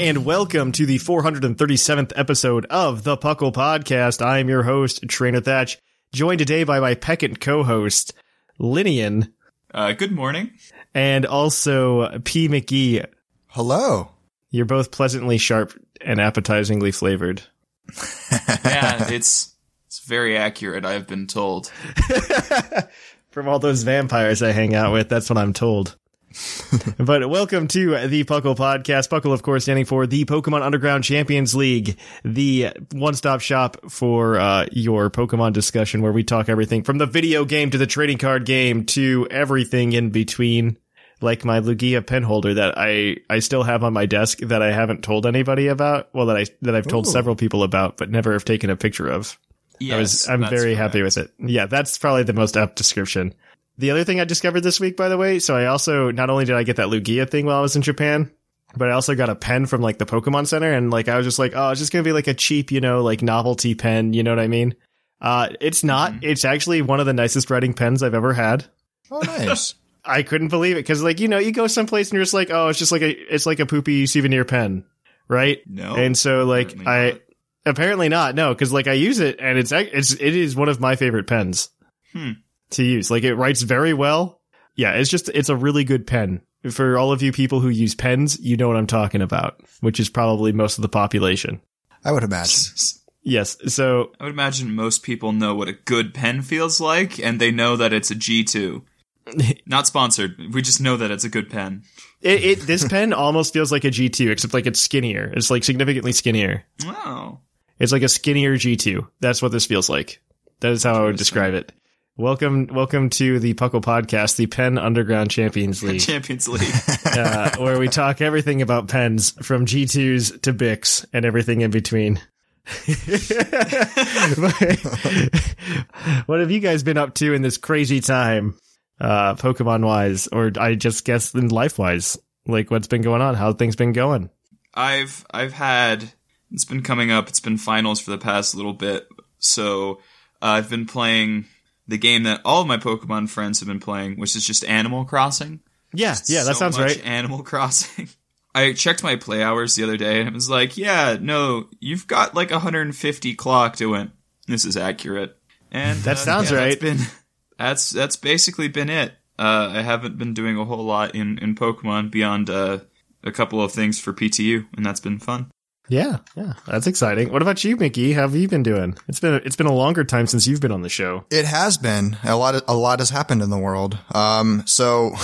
And welcome to the 437th episode of the Puckle Podcast. I am your host, Trainer Thatch, joined today by my peccant co-host, Linian, Uh, good morning. and also P. McGee. Hello. You're both pleasantly sharp and appetizingly flavored. Yeah, it's it's very accurate. I've been told. From all those vampires I hang out with, that's what I'm told. but welcome to the Puckle Podcast. Puckle, of course, standing for the Pokemon Underground Champions League, the one-stop shop for uh, your Pokemon discussion, where we talk everything from the video game to the trading card game to everything in between. Like my Lugia pen holder that I I still have on my desk that I haven't told anybody about. Well, that I that I've told several people about, but never have taken a picture of. Yes, I was I'm very correct. happy with it. Yeah, that's probably the most apt description. The other thing I discovered this week, by the way, so I also not only did I get that Lugia thing while I was in Japan, but I also got a pen from like the Pokemon Center, and like I was just like, oh, it's just gonna be like a cheap, you know, like novelty pen. You know what I mean? Uh, it's not. Mm-hmm. It's actually one of the nicest writing pens I've ever had. Oh, nice. I couldn't believe it because, like, you know, you go someplace and you're just like, oh, it's just like a, it's like a poopy souvenir pen, right? No, and so like apparently I not. apparently not no because like I use it and it's it's it is one of my favorite pens Hmm. To use. Like it writes very well. Yeah, it's just it's a really good pen. For all of you people who use pens, you know what I'm talking about, which is probably most of the population. I would imagine. Yes, so I would imagine most people know what a good pen feels like, and they know that it's a G two. Not sponsored. We just know that it's a good pen. it, it this pen almost feels like a G2 except like it's skinnier. It's like significantly skinnier. Wow. It's like a skinnier G2. That's what this feels like. That is how I would describe it. Welcome, welcome to the Puckle Podcast, the Pen Underground Champions League, Champions League. uh, where we talk everything about pens, from G2s to Bics and everything in between. what have you guys been up to in this crazy time, uh, Pokemon wise, or I just guess in life wise? Like, what's been going on? How things been going? I've I've had it's been coming up. It's been finals for the past little bit, so uh, I've been playing the game that all of my Pokemon friends have been playing, which is just Animal Crossing. Yeah, yeah, that so sounds much right. Animal Crossing. I checked my play hours the other day and it was like, yeah, no, you've got like 150 clocked. It went, this is accurate. And That uh, sounds yeah, right. That's, been, that's that's basically been it. Uh, I haven't been doing a whole lot in in Pokemon beyond uh, a couple of things for PTU, and that's been fun. Yeah, yeah, that's exciting. What about you, Mickey? How have you been doing? It's been it's been a longer time since you've been on the show. It has been a lot. Of, a lot has happened in the world. Um, so,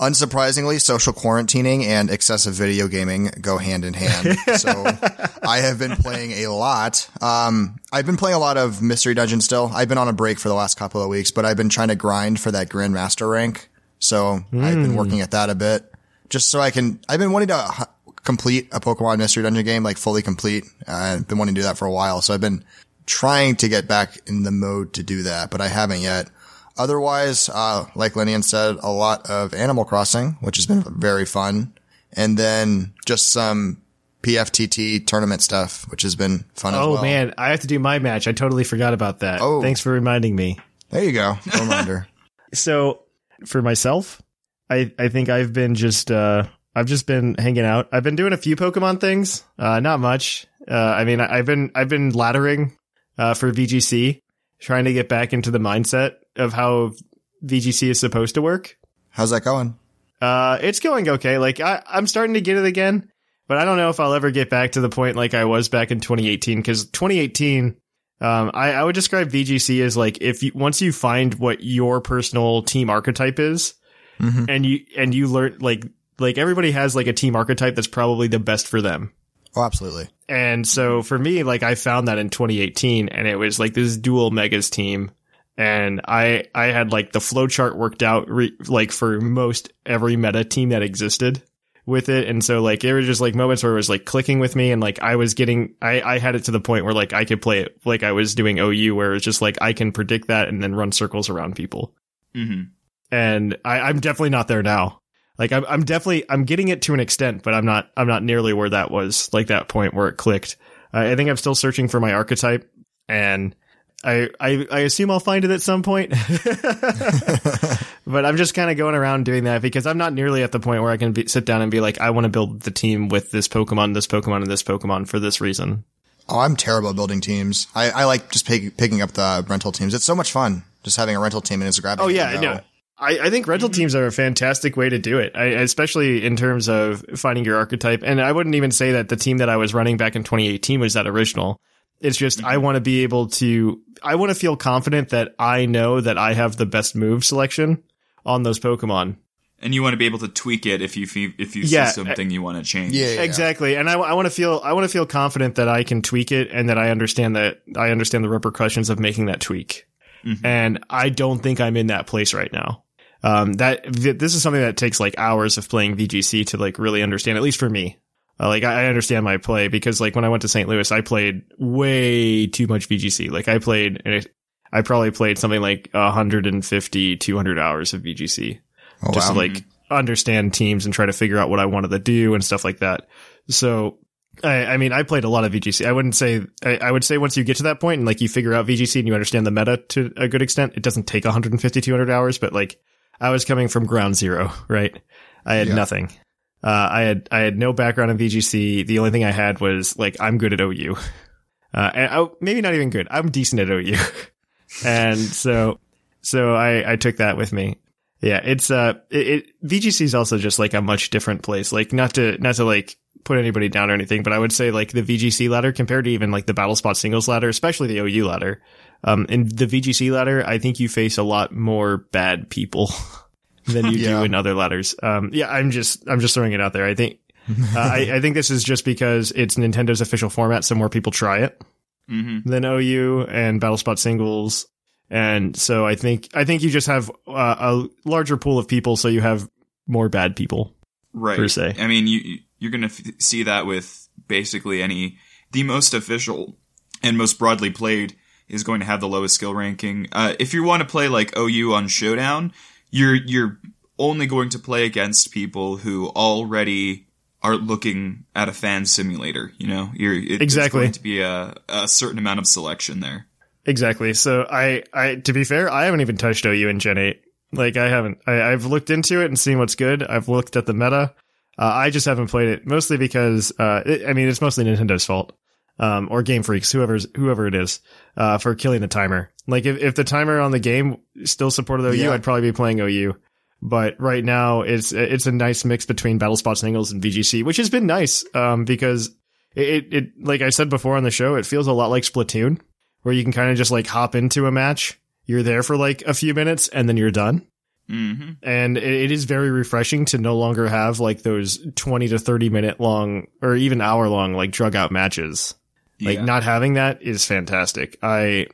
unsurprisingly, social quarantining and excessive video gaming go hand in hand. So, I have been playing a lot. Um, I've been playing a lot of Mystery Dungeon still. I've been on a break for the last couple of weeks, but I've been trying to grind for that Grandmaster rank. So, I've been working at that a bit, just so I can. I've been wanting to complete a Pokemon Mystery Dungeon game, like fully complete. Uh, I've been wanting to do that for a while, so I've been trying to get back in the mode to do that, but I haven't yet. Otherwise, uh, like Linian said, a lot of Animal Crossing, which has been very fun. And then just some PFTT tournament stuff, which has been fun as Oh well. man, I have to do my match. I totally forgot about that. Oh. Thanks for reminding me. There you go. Reminder. So, for myself, I I think I've been just uh I've just been hanging out. I've been doing a few Pokemon things. Uh not much. Uh I mean, I, I've been I've been laddering uh for VGC, trying to get back into the mindset of how VGC is supposed to work. How's that going? Uh, it's going okay. Like I, I'm starting to get it again, but I don't know if I'll ever get back to the point like I was back in 2018. Because 2018, um, I, I would describe VGC as like if you once you find what your personal team archetype is, and you and you learn like like everybody has like a team archetype that's probably the best for them. Oh, absolutely. And so for me, like I found that in 2018 and it was like this dual megas team. And I, I had like the flowchart worked out re- like for most every meta team that existed with it. And so like there were just like moments where it was like clicking with me and like I was getting, I, I had it to the point where like I could play it like I was doing OU where it's just like I can predict that and then run circles around people. hmm And I, I'm definitely not there now. Like I'm, I'm definitely I'm getting it to an extent, but I'm not I'm not nearly where that was like that point where it clicked. Uh, I think I'm still searching for my archetype, and I I, I assume I'll find it at some point. but I'm just kind of going around doing that because I'm not nearly at the point where I can be, sit down and be like, I want to build the team with this Pokemon, this Pokemon, and this Pokemon for this reason. Oh, I'm terrible at building teams. I, I like just pick, picking up the rental teams. It's so much fun just having a rental team and just grabbing. Oh yeah, no. Go. I, I think rental mm-hmm. teams are a fantastic way to do it, I, especially in terms of finding your archetype. And I wouldn't even say that the team that I was running back in 2018 was that original. It's just I mm-hmm. want to be able to. I want to feel confident that I know that I have the best move selection on those Pokemon. And you want to be able to tweak it if you fe- if you Yeah, see something you want to change. Yeah, yeah, yeah. Exactly, and I, I want to feel I want to feel confident that I can tweak it and that I understand that I understand the repercussions of making that tweak. Mm-hmm. And I don't think I'm in that place right now. Um, that th- this is something that takes like hours of playing VGC to like really understand. At least for me, uh, like I, I understand my play because like when I went to St. Louis, I played way too much VGC. Like I played, I probably played something like 150, 200 hours of VGC Oh, just wow. to like understand teams and try to figure out what I wanted to do and stuff like that. So, I, I mean, I played a lot of VGC. I wouldn't say, I, I would say once you get to that point and like you figure out VGC and you understand the meta to a good extent, it doesn't take 150, 200 hours, but like I was coming from ground zero, right? I had Yeah. nothing. Uh, I had, I had no background in VGC. The only thing I had was like, I'm good at OU. Uh, and I, maybe not even good. I'm decent at OU. and so, so I, I took that with me. Yeah, it's uh, it, it VGC is also just like a much different place. Like not to not to like put anybody down or anything, but I would say like the VGC ladder compared to even like the Battle Spot singles ladder, especially the OU ladder. Um, in the VGC ladder, I think you face a lot more bad people than you Yeah. do in other ladders. Um, yeah, I'm just I'm just throwing it out there. I think uh, I, I think this is just because it's Nintendo's official format, so more people try it hmm than OU and BattleSpot singles. And so I think I think you just have uh, a larger pool of people, so you have more bad people. Right. per se. I mean, you you're gonna f- see that with basically any the most official and most broadly played is going to have the lowest skill ranking. Uh, if you want to play like OU on Showdown, you're you're only going to play against people who already are looking at a fan simulator. You know, you're it, Exactly. Going to be a a certain amount of selection there. Exactly. So I, I to be fair, I haven't even touched OU in Gen eight. Like I haven't. I, I've looked into it and seen what's good. I've looked at the meta. Uh, I just haven't played it mostly because uh, it, I mean it's mostly Nintendo's fault. Um, or Game Freaks, whoever's whoever it is, uh, for killing the timer. Like if, if the timer on the game still supported OU, Yeah. I'd probably be playing OU. But right now, it's it's a nice mix between Battle Spot singles and VGC, which has been nice. Um, because it, it, like I said before on the show, it feels a lot like Splatoon, where you can kind of just like hop into a match. You're there for like a few minutes and then you're done. hmm And it, it is very refreshing to no longer have like those 20 to 30 minute long or even hour long like drug out matches. Like Yeah. not having that is fantastic. I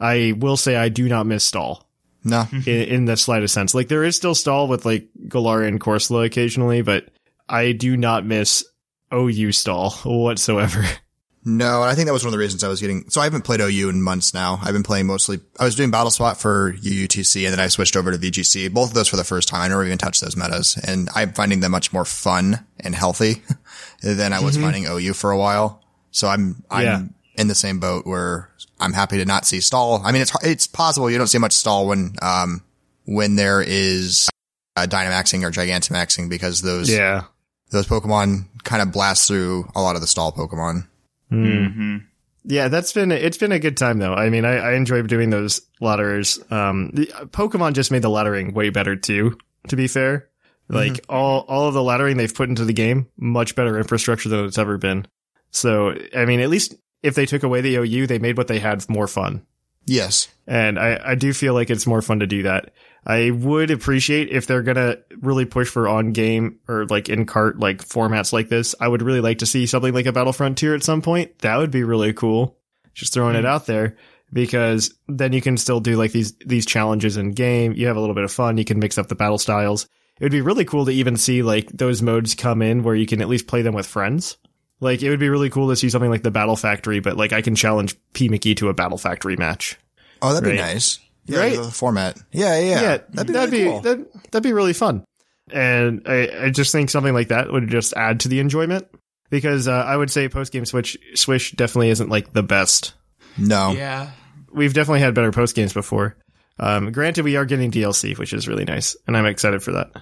I will say I do not miss stall No. in, in the slightest sense. Like there is still stall with like Galarian and Corsola occasionally, but I do not miss OU stall whatsoever. No, and I think that was one of the reasons I was getting. So I haven't played OU in months now. I've been playing mostly. I was doing Battle Spot for UUTC, and then I switched over to VGC. Both of those for the first time. I never even touched those metas, and I'm finding them much more fun and healthy than I was mm-hmm. finding OU for a while. So I'm I'm Yeah. in the same boat where I'm happy to not see stall. I mean, it's it's possible you don't see much stall when um when there is uh, Dynamaxing or Gigantamaxing because those yeah. those Pokemon kind of blast through a lot of the stall Pokemon. hmm Yeah, that's been it's been a good time though. I mean, I, I enjoy doing those ladderers. Um, the, Pokemon just made the laddering way better too. To be fair, like all all of the laddering they've put into the game, much better infrastructure than it's ever been. So, I mean, at least if they took away the OU, they made what they had more fun. Yes. And I, I do feel like it's more fun to do that. I would appreciate if they're gonna really push for on game or like in cart like formats like this. I would really like to see something like a Battle Frontier at some point. That would be really cool. Just throwing it mm-hmm. out there because then you can still do like these these challenges in game. You have a little bit of fun. You can mix up the battle styles. It would be really cool to even see like those modes come in where you can at least play them with friends. Like it would be really cool to see something like the Battle Factory, but like I can challenge P Mickey to a Battle Factory match. Oh, that'd be nice. Yeah, Right? The format. Yeah, yeah. yeah, That'd be, really cool. that'd, that'd be really fun. And I, I just think something like that would just add to the enjoyment because uh, I would say post game switch swish definitely isn't like the best. no. Yeah. We've definitely had better post games before. Um, granted, we are getting DLC, which is really nice, and I'm excited for that.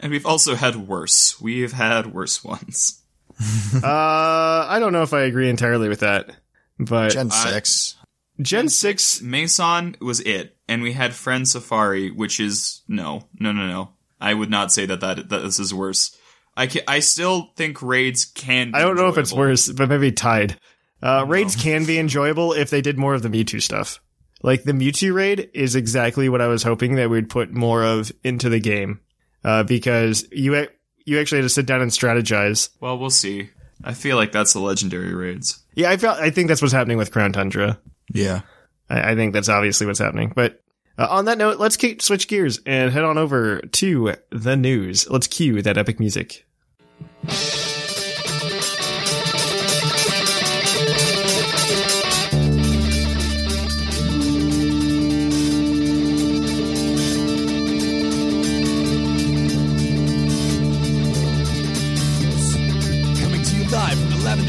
And we've also had worse. We've had worse ones. uh, I don't know if I agree entirely with that, but Gen I- 6. Gen six, Maison was it, and we had Friend Safari, which is no, no, no, no. I would not say that that, that this is worse. I can, I still think raids can. Be I don't know if it's worse, but maybe tied. Uh, raids can be enjoyable if they did more of the Mewtwo stuff. Like the Mewtwo raid is exactly what I was hoping that we'd put more of into the game, uh, because you ac- you actually had to sit down and strategize. Well, we'll see. I feel like that's the legendary raids. Yeah, I felt I think that's what's happening with Crown Tundra. Yeah. I, I think that's obviously what's happening. But uh, on that note, let's keep, switch gears and head on over to the news. Let's cue that epic music.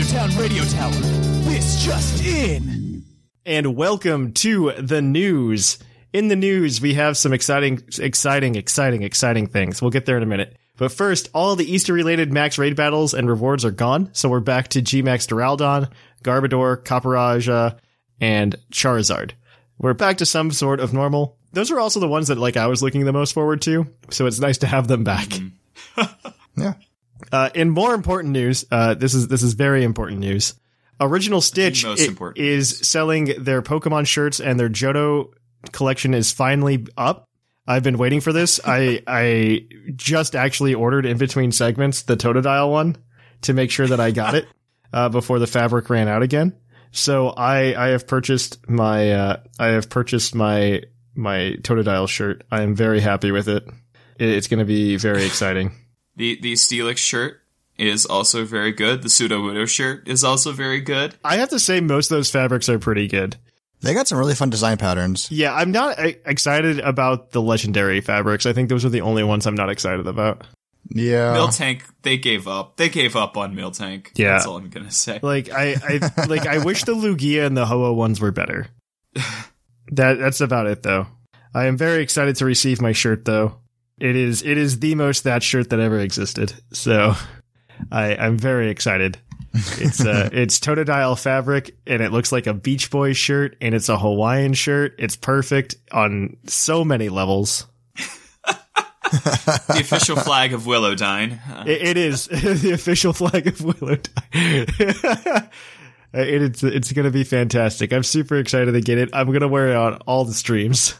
From Town Radio Tower. This just in. and welcome to the news. In the news, we have some exciting, exciting, exciting, exciting things. We'll get there in a minute. But first, all the Easter related max raid battles and rewards are gone, so we're back to Gmax Duraludon, Garbodor, Copperajah, and Charizard. We're back to some sort of normal. Those are also the ones that like I was looking the most forward to, so it's nice to have them back. Yeah. Uh, in more important news, uh, this is this is very important news. Original Stitch i- is selling their Pokemon shirts, and their Johto collection is finally up. I've been waiting for this. I I just actually ordered in between segments the Totodile one to make sure that I got it uh, before the fabric ran out again. So I I have purchased my uh, I have purchased my my Totodile shirt. I am very happy with it. It- It's going to be very exciting. The the Steelix shirt is also very good. The Sudowoodo shirt is also very good. I have to say most of those fabrics are pretty good. They got some really fun design patterns. Yeah, I'm not excited about the legendary fabrics. I think those are the only ones I'm not excited about. Yeah. Miltank, they gave up. They gave up on Miltank. Yeah. That's all I'm gonna say. Like I, I like I wish the Lugia and the Ho-Oh ones were better. That that's about it though. I am very excited to receive my shirt though. It is it is the most that shirt that ever existed. So I I'm very excited. It's uh it's Totodile fabric and it looks like a Beach Boys shirt and it's a Hawaiian shirt. It's perfect on so many levels. the official flag of Willowdine. Uh, It, it is the official flag of Willowdine. it, it's it's going to be fantastic. I'm super excited to get it. I'm going to wear it on all the streams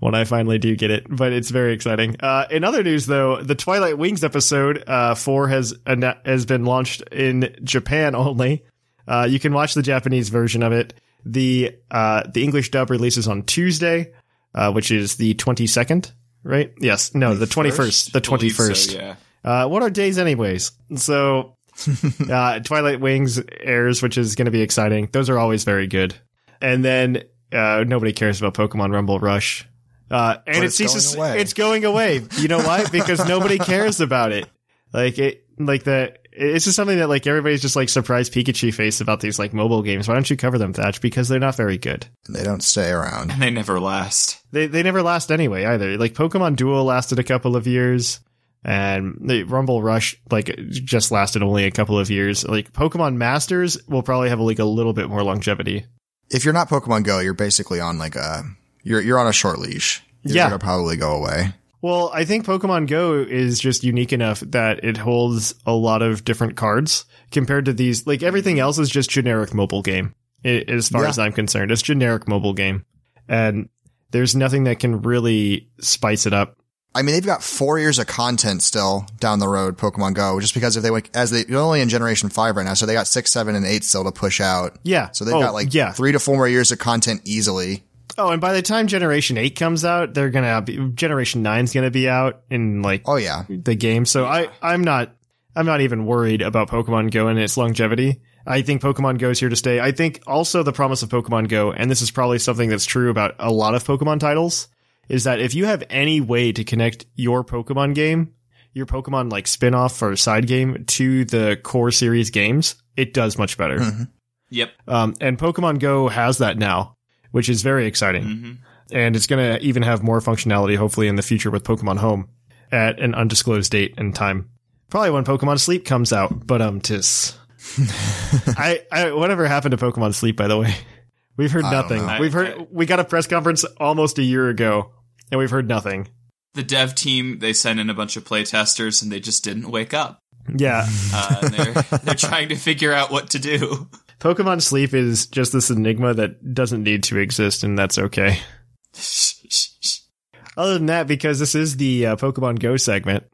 when I finally do get it. But it's very exciting. Uh, in other news, though, the Twilight Wings episode uh, four has has been launched in Japan only. Uh, you can watch the Japanese version of it. The uh, the English dub releases on Tuesday, uh, which is the 22nd. Right? Yes. No, the 21st. The believe so, 21st. yeah. Uh, what are days anyways? So, uh, Twilight Wings airs, which is going to be exciting. Those are always very good. And then, uh, nobody cares about Pokemon Rumble Rush. Uh, and But it it's ceases, going away. it's going away. You know why? because nobody cares about it. Like it, like the, it's just something that like everybody's just like surprised Pikachu face about these like mobile games. Why don't you cover them, Thatch? Because they're not very good. They don't stay around. And They never last. They they never last anyway either. Like Pokemon Duel lasted a couple of years. And the Rumble Rush like just lasted only a couple of years. Like Pokemon Masters will probably have like a little bit more longevity. If you're not Pokemon Go, you're basically on like a you're you're on a short leash. You're Yeah. gonna probably go away. Well, I think Pokemon Go is just unique enough that it holds a lot of different cards compared to these. Like everything else is just generic mobile game. As far Yeah. as I'm concerned, it's generic mobile game, and there's nothing that can really spice it up. I mean, they've got four years of content still down the road, Pokemon Go, just because if they went, as they, they're only in generation five right now, so they got six, seven, and eight still to push out. Yeah. So they've Oh, got like yeah. three to four more years of content easily. Oh, and by the time Generation Eight comes out, they're gonna be Generation Nine's gonna be out in like Oh yeah. the game. So I, I'm not, I'm not even worried about Pokemon Go and its longevity. I think Pokemon Go is here to stay. I think also the promise of Pokemon Go, and this is probably something that's true about a lot of Pokemon titles, is that if you have any way to connect your Pokemon game, your Pokemon like spin-off or side game to the core series games, it does much better. Yep. Um, and Pokemon Go has that now, which is very exciting. hmm And it's going to even have more functionality, hopefully, in the future with Pokemon Home at an undisclosed date and time. Probably when Pokemon Sleep comes out, but um, tis. I, I, whatever happened to Pokemon Sleep, by the way? We've heard I nothing. We've heard, we got a press conference almost a year ago, and we've heard nothing. The dev team they sent in a bunch of playtesters and they just didn't wake up. Yeah. Uh, they're they're trying to figure out what to do. Pokemon Sleep is just this enigma that doesn't need to exist, and that's okay. Other than that, because this is the uh, Pokemon Go segment,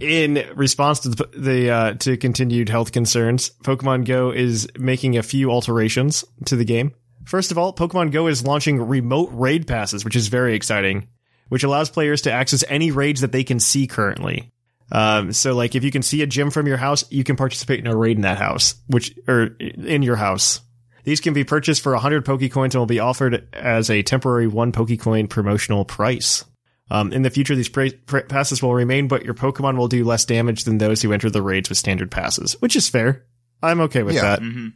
in response to the, the uh, to continued health concerns, Pokemon Go is making a few alterations to the game. First of all, Pokemon Go is launching remote raid passes, which is very exciting, which allows players to access any raids that they can see currently. Um, so, like, if you can see a gym from your house, you can participate in a raid in that house, which or in your house. These can be purchased for 100 Pokecoins and will be offered as a temporary one Pokecoin promotional price. Um, in the future, these pra- pra- passes will remain, but your Pokemon will do less damage than those who enter the raids with standard passes, which is fair. I'm okay with Yeah. that. hmm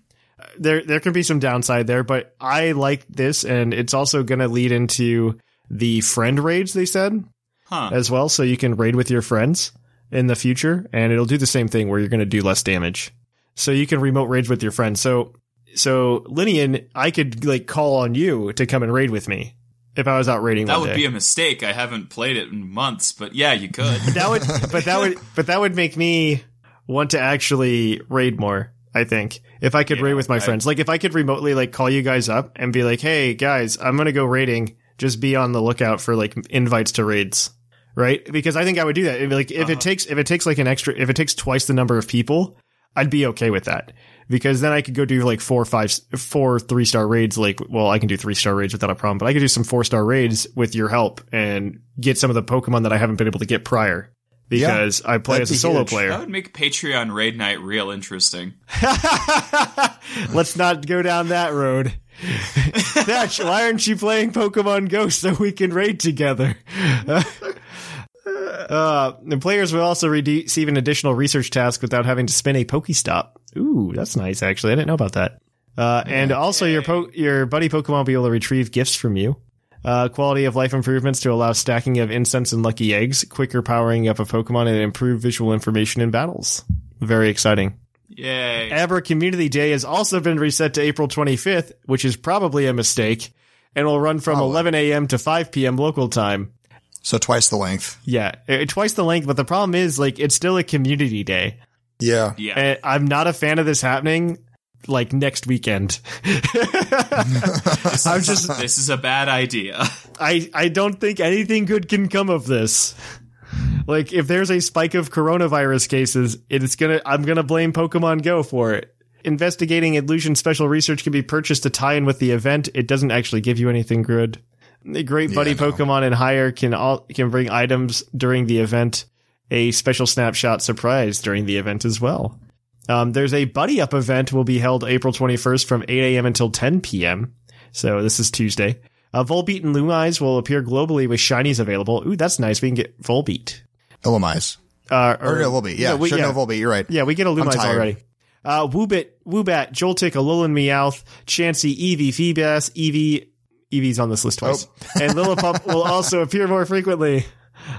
There, there can be some downside there, but I like this, and it's also going to lead into the friend raids. They said Huh. as well, so you can raid with your friends in the future, and it'll do the same thing where you're going to do less damage. So you can remote raids with your friends. So, so Linian, I could like call on you to come and raid with me if I was out raiding. That would day. be a mistake. I haven't played it in months, but yeah, you could. that would, but that would, but that would make me want to actually raid more. I think if I could Yeah, raid with my I- friends, like if I could remotely like call you guys up and be like, "Hey guys, I'm gonna go raiding. Just be on the lookout for like invites to raids." Right? Because I think I would do that. If, like if Uh-huh. it takes if it takes like an extra if it takes twice the number of people, I'd be okay with that. Because then I could go do like four, five, four, three star raids. Like, well, I can do three star raids without a problem, but I could do some four star raids with your help and get some of the Pokemon that I haven't been able to get prior because I play as a solo huge. That would make Patreon raid night real interesting. Let's not go down that road. Thatch, why aren't you playing Pokemon Go so we can raid together? Uh, the players will also receive an additional research task without having to spin a Pokestop. Ooh, that's nice. Actually, I didn't know about that. Uh, and also your po- your buddy Pokemon will be able to retrieve gifts from you. Uh, quality of life improvements to allow stacking of incense and lucky eggs, quicker powering up of Pokemon, and improved visual information in battles. Very exciting. Yay. Abra Community Day has also been reset to April 25th, which is probably a mistake, and will run from Probably. 11 a.m. to 5 p.m. local time. So twice the length. Yeah, uh, twice the length, but the problem is, like, it's still a community day. Yeah. Yeah. And I'm not a fan of this happening, like, next weekend. I'm just, this is a bad idea. I, I don't think anything good can come of this. Like, if there's a spike of coronavirus cases, it's gonna, I'm gonna blame Pokemon Go for it. Investigating illusion special research can be purchased to tie in with the event. It doesn't actually give you anything good. The great buddy no. Pokemon and higher can all can bring items during the event. A special snapshot surprise during the event as well. Um, there's a buddy up event will be held April 21st from 8 a.m. until 10 p.m. So this is Tuesday. Uh, Volbeat and Illumise will appear globally with shinies available. Ooh, that's nice. We can get Volbeat. Illumise. Uh, Or no, Volbeat. Yeah, we, should yeah. know Volbeat. You're right. Yeah, we get a tired. already. Uh, Woobit, Woobat, Joltik, Alolan Meowth, Chansey, Eevee, Feebas, Eevee, Eevee's on this list twice, Oh. and Lillipup will also appear more frequently.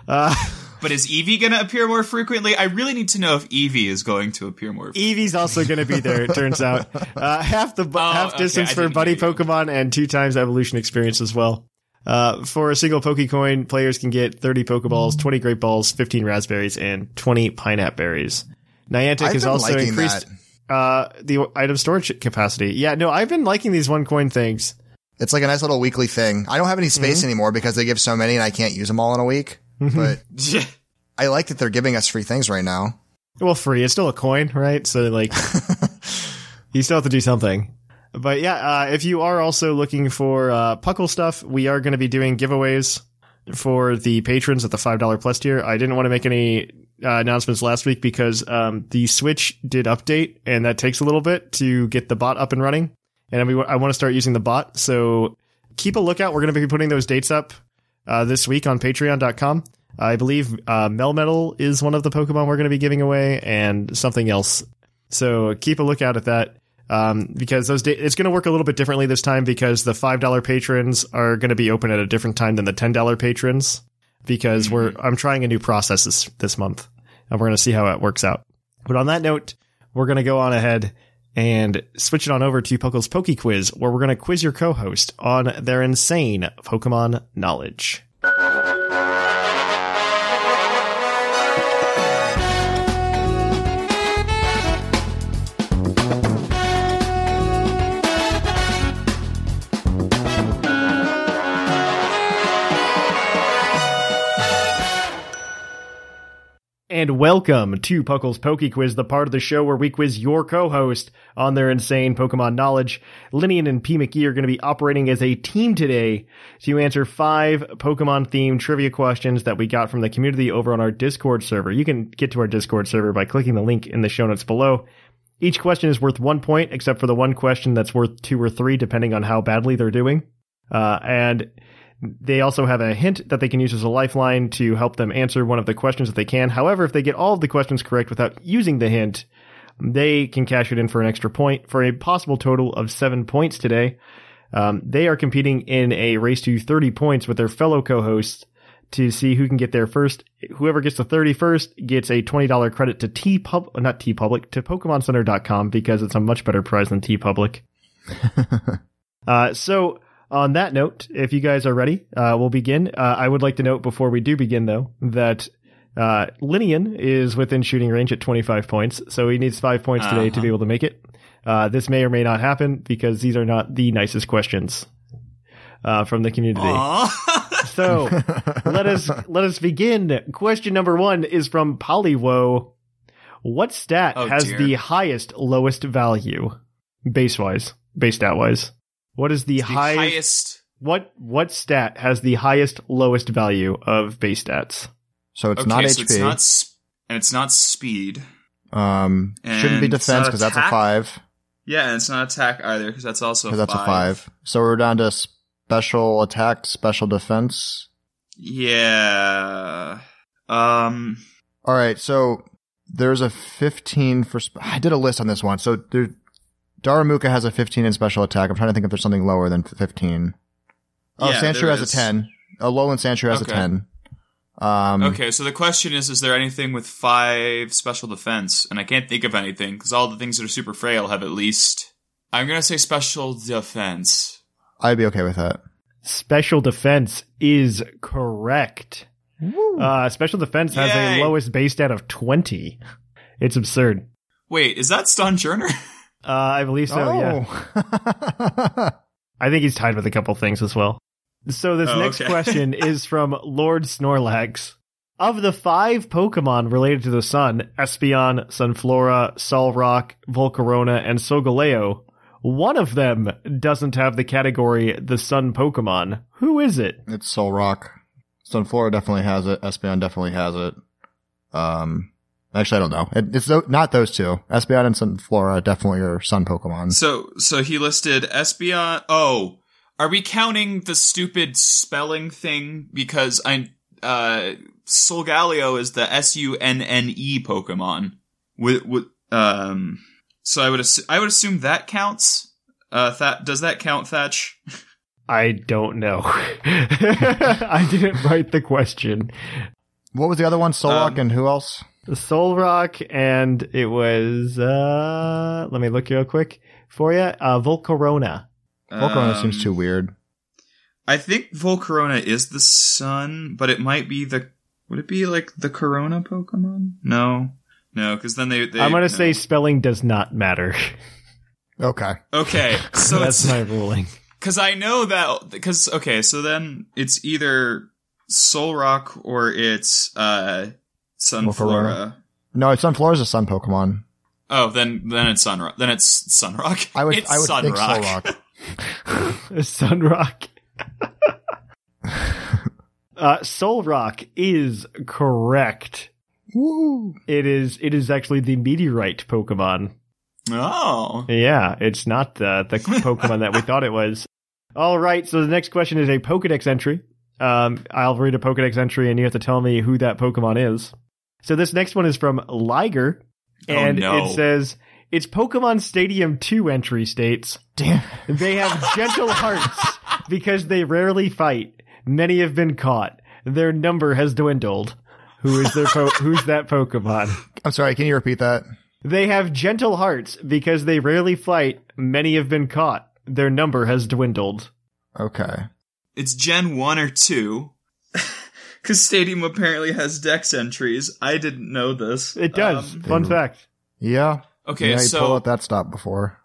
Uh, But is Eevee going to appear more frequently? I really need to know if Eevee is going to appear more. Eevee's also going to be there. It turns out uh, half the bu- Oh, half okay, distance I for didn't buddy. Pokemon and two times evolution experience as well. Uh, for a single Pokecoin, players can get 30 Pokeballs, 20 Great Balls, 15 Raspberries, and 20 Pineapple Berries. Niantic has also increased uh, the item storage capacity. Yeah, no, I've been liking these one coin things. It's like a nice little weekly thing. I don't have any space anymore because they give so many and I can't use them all in a week. But I like that they're giving us free things right now. Well, free. It's still a coin, right? So like, you still have to do something. But yeah, uh, if you are also looking for uh, Puckle stuff, we are going to be doing giveaways for the patrons at the five dollar plus tier. I didn't want to make any uh, announcements last week because um, the Switch did update, and that takes a little bit to get the bot up and running. And we, I want to start using the bot, so keep a lookout. We're going to be putting those dates up uh, this week on Patreon.com. I believe uh, Melmetal is one of the Pokemon we're going to be giving away, and something else. So keep a lookout at that um, because those da- it's going to work a little bit differently this time because the five dollar patrons are going to be open at a different time than the ten dollar patrons because we're I'm trying a new process this this month and we're going to see how it works out. But on that note, we're going to go on ahead and switch it on over to Puckle's Poke Quiz, where we're going to quiz your co-host on their insane Pokemon knowledge. And welcome to Puckle's Poke Quiz, the part of the show where we quiz your co-host on their insane Pokemon knowledge. Linian and P. McGee are going to be operating as a team today to answer five Pokemon-themed trivia questions that we got from the community over on our Discord server. You can get to our Discord server by clicking the link in the show notes below. Each question is worth one point, except for the one question that's worth two or three, depending on how badly they're doing. Uh, and they also have a hint that they can use as a lifeline to help them answer one of the questions that they can. However, if they get all of the questions correct without using the hint, they can cash it in for an extra point for a possible total of seven points today. Um, they are competing in a race to 30 points with their fellow co-hosts to see who can get there first. Whoever gets the 30 first gets a $20 credit to T Pub, not TeePublic, to PokemonCenter.com because it's a much better prize than TeePublic. uh, so on that note, if you guys are ready, uh, we'll begin. Uh, I would like to note before we do begin, though, that uh, Linian is within shooting range at 25 points, so he needs five points today to be able to make it. Uh, this may or may not happen because these are not the nicest questions uh, from the community. So let us let us begin. Question number one is from Polywo. What stat Oh, has dear. the highest lowest value, base wise, base stat wise? What is the, the highest, highest. What what stat has the highest lowest value of base stats? So it's Okay, not so HP. it's not, sp- and it's not speed. um, shouldn't be defense because that's a five. Yeah, and it's not attack either because that's also Because that's a five. So we're down to special attack, special defense. Yeah. Um. All right. So there's a 15 for. Sp- I did a list on this one. So there, Darumaka has a 15 in special attack. I'm trying to think if there's something lower than 15. Oh, Yeah, Sandshrew there has is. a 10. Alolan Sandshrew has Okay. a 10. Um, Okay, so the question is: Is there anything with five special defense? And I can't think of anything because all the things that are super frail have at least. I'm gonna say special defense. I'd be okay with that. Special defense is correct. Uh, special defense has Yay. a lowest base stat of 20. It's absurd. Wait, is that Stonjourner? Uh, I believe so, yeah. oh. I think he's tied with a couple things as well. So this Oh, next okay. question is from Lord Snorlax. Of the five Pokemon related to the sun, Espeon, Sunflora, Solrock, Volcarona, and Solgaleo, one of them doesn't have the category the sun Pokemon. Who is it? it's Solrock. Sunflora definitely has it. Espeon definitely has it. Um, actually, I don't know. It, it's not those two. Espeon and Sunflora definitely are sun Pokemon. so, so he listed Espeon. Oh, are we counting the stupid spelling thing? Because I, uh, Solgaleo is the S U N N E Pokemon. With, with, um, so I would assu- I would assume that counts. Uh, that does that count, Thatch? I don't know. I didn't write the question. What was the other one? Solrock Um, and who else? Solrock, and it was uh let me look real quick for you. Uh Volcarona. Volcarona Um, seems too weird. I think Volcarona is the sun, but it might be the. Would it be like the Corona Pokemon? No, no, because then they. they I'm gonna no. say spelling does not matter. Okay. Okay, so That's my ruling. because I know that because okay, so then it's either Solrock or it's uh Sunflora. No, it's Sunflora's a sun Pokemon. Oh, then then it's Sunrock. Then it's Sunrock. I would it's I would think Sunrock. Solrock. Sunrock. uh Solrock is correct. Woo. It is it is actually the meteorite Pokemon. Oh, Yeah, it's not the the Pokemon that we thought it was. All right, so the next question is a Pokedex entry. Um, I'll read a Pokedex entry, and you have to tell me who that Pokemon is. So this next one is from Liger, oh, and Oh, no. it says it's Pokemon Stadium 2 entry states. Damn. They have gentle hearts because they rarely fight. Many have been caught. Their number has dwindled. Who is their po- who's that Pokemon? I'm sorry. Can you repeat that? They have gentle hearts because they rarely fight. Many have been caught. Their number has dwindled. Okay. it's Gen one or two. Because Stadium apparently has Dex entries. I didn't know this. It does. Um, Fun fact. Yeah. okay, yeah, you so pulled out that stop before.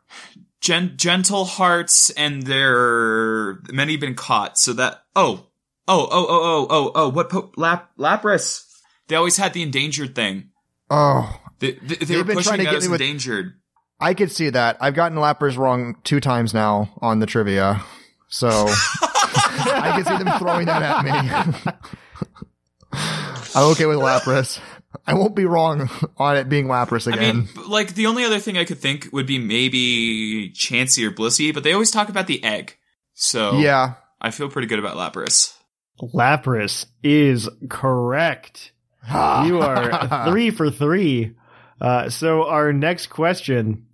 gen- gentle hearts and they're many been caught so that oh oh oh oh oh oh oh what po- lap lapras they always had the endangered thing Oh, they, they, they They've were been pushing trying to get as me with- endangered I could see that. I've gotten Lapras wrong two times now on the trivia, so I can see them throwing that at me. I'm okay with Lapras. I won't be wrong on it being Lapras I again. mean, like the only other thing I could think would be maybe Chansey or Blissey, but they always talk about the egg. So yeah. I feel pretty good about Lapras. Lapras is correct. You are three for three. Uh, so our next question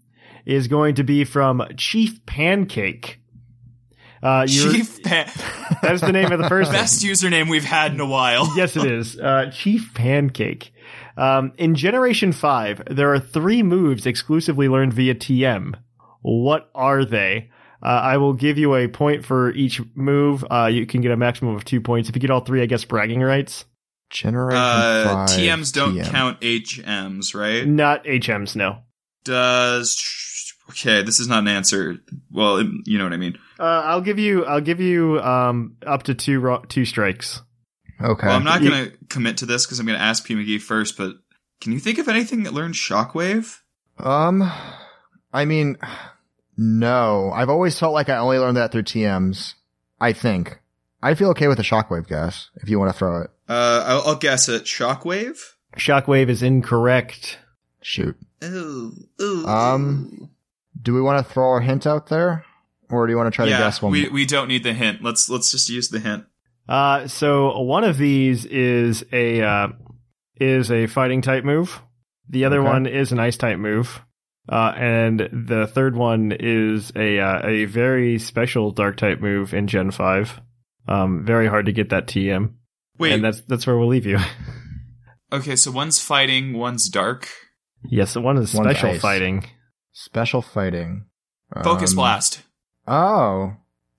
is going to be from Chief Pancake. Uh, Chief Pan- that's the name of the person. best username we've had in a while. yes, it is. Uh, Chief Pancake. Um, in Generation 5, there are three moves exclusively learned via TM. What are they? Uh, I will give you a point for each move. Uh, you can get a maximum of two points. If you get all three, I guess bragging rights. Generation Uh, 5 TMs don't TM. count HMs, right? Not HMs, no. Does okay? This is not an answer. Well, it- you know what I mean. Uh, I'll give you, I'll give you, um, up to two, ro- two strikes. Okay. Well, I'm not gonna commit to this because I'm gonna ask P McGee first. But can you think of anything that learned Shockwave? Um, I mean, no. I've always felt like I only learned that through TMs. I think. I feel okay with a shockwave guess if you want to throw it. Uh, I'll, I'll guess it. Shockwave. Shockwave is incorrect. Shoot. Ooh, ooh. Um, Do we want to throw a hint out there, or do you want to try yeah, to guess one? we we don't need the hint. Let's let's just use the hint. Uh, so one of these is a, uh, is a fighting type move. The other Okay. one is an ice type move. Uh, and the third one is a, uh, a very special dark type move in Gen 5. Um, very hard to get that TM. Wait. And that's, that's where we'll leave you. okay, so one's fighting, one's dark. yes, the one is One's special ice. fighting. Special fighting. Focus Um, blast. Oh,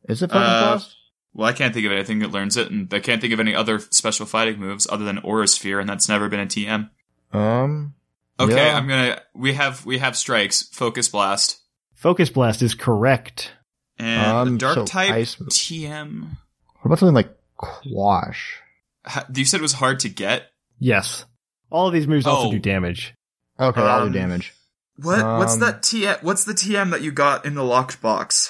is it focus Uh, blast? Well, I can't think of anything that learns it, and I can't think of any other special fighting moves other than Aura Sphere, and that's never been a TM. Um. Okay, Yeah. I'm gonna. We have we have strikes. Focus blast Focus Blast is correct. and Um, dark so type ice- TM. What about something like quash? You said it was hard to get. Yes. All of these moves also Oh. do damage. Okay, I'll Um, do damage. What? what's Um, that TM? What's the TM that you got in the locked box?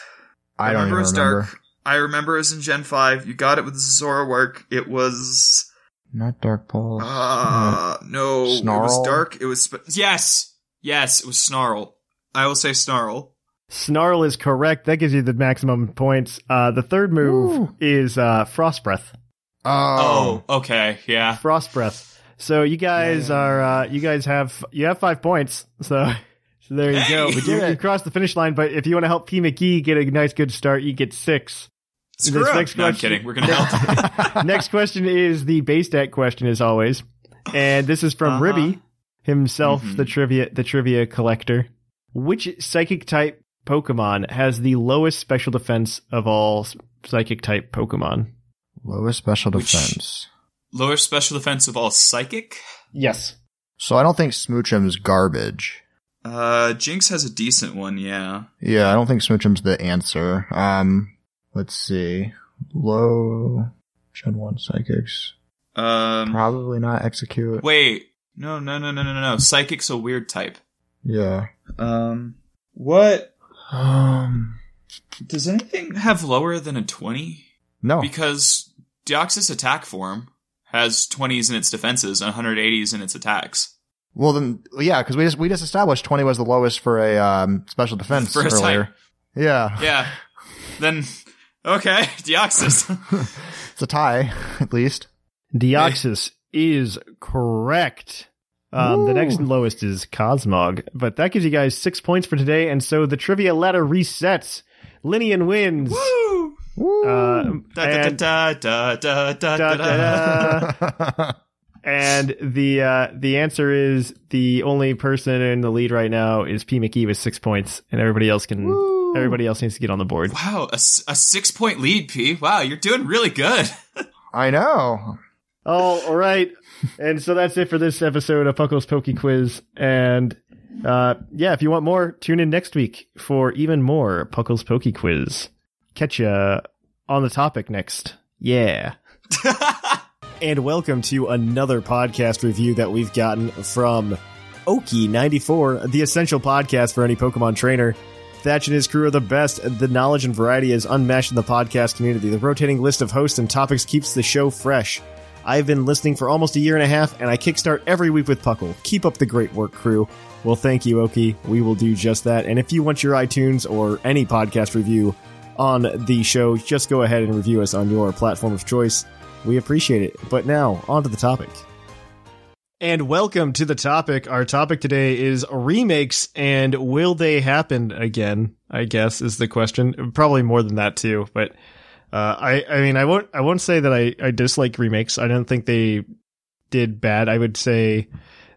I don't even it was remember. dark. I remember it was in Gen Five. You got it with Zoroark. It was. Not dark pulse. Uh, no, it was dark. It was sp- yes, yes, it was Snarl. I will say Snarl. Snarl is correct. That gives you the maximum points. Uh, the third move Woo. is uh, Frost Breath. oh. Oh, okay, yeah. Frost Breath. So you guys are uh, you guys have you have five points. So so there you go. Hey! But you, you crossed the finish line. But if you want to help P McGee get a nice good start, you get six. Screw This up. next No, I'm question- kidding. We're gonna help. Next question is the base stat question, as always. and this is from Uh-huh. Ribby himself, Mhm. the trivia the trivia collector. Which psychic type Pokemon has the lowest special defense of all psychic type Pokemon? Lowest special Which- defense. Lower special defense of all psychic. Yes. So I don't think Smoochum's garbage. Uh, Jynx has a decent one, yeah. Yeah, I don't think Smoochum's the answer. Um, let's see. Low Gen 1 psychics. Um, Probably not Exeggcute. wait, no, no, no, no, no, no. Psychic's a weird type. Yeah. Um, what Um, does anything have lower than a twenty? no. Because Deoxys attack form has twenties in its defenses and 180s in its attacks. Well then, yeah, because we just we just established 20 was the lowest for a um special defense For a type. earlier. Yeah. Yeah. then, okay, Deoxys. It's a tie, at least. Deoxys is correct. Um, the next lowest is Cosmog, but that gives you guys six points for today, and so the trivia ladder resets. Linian wins. Woo! Woo. Uh, Da, and, da, da, da, da, da, da, da, da, da. da. And the uh, the answer is the only person in the lead right now is P McKee with six points, and everybody else can everybody else needs to get on the board. Wow, a, a six point lead, P. Wow, you're doing really good. I know. Oh, all right. and so that's it for this episode of Puckle's Poke Quiz. And uh, yeah, if you want more, tune in next week for even more Puckle's Poke Quiz. Catch ya on the topic next. Yeah. and welcome to another podcast review that we've gotten from Oki94, the essential podcast for any Pokemon trainer. Thatch and his crew are the best. The knowledge and variety is unmatched in the podcast community. The rotating list of hosts and topics keeps the show fresh. I've been listening for almost a year and a half, and I kickstart every week with Puckle. Keep up the great work, crew. Well, thank you, Oki. We will do just that. And if you want your iTunes or any podcast review on the show, just go ahead and review us on your platform of choice. We appreciate it. But now, on to the topic. And welcome to the topic. Our topic today is remakes and will they happen again? I guess is the question. Probably more than that too, but uh, I I mean I won't I won't say that I I dislike remakes. I don't think they did bad. I would say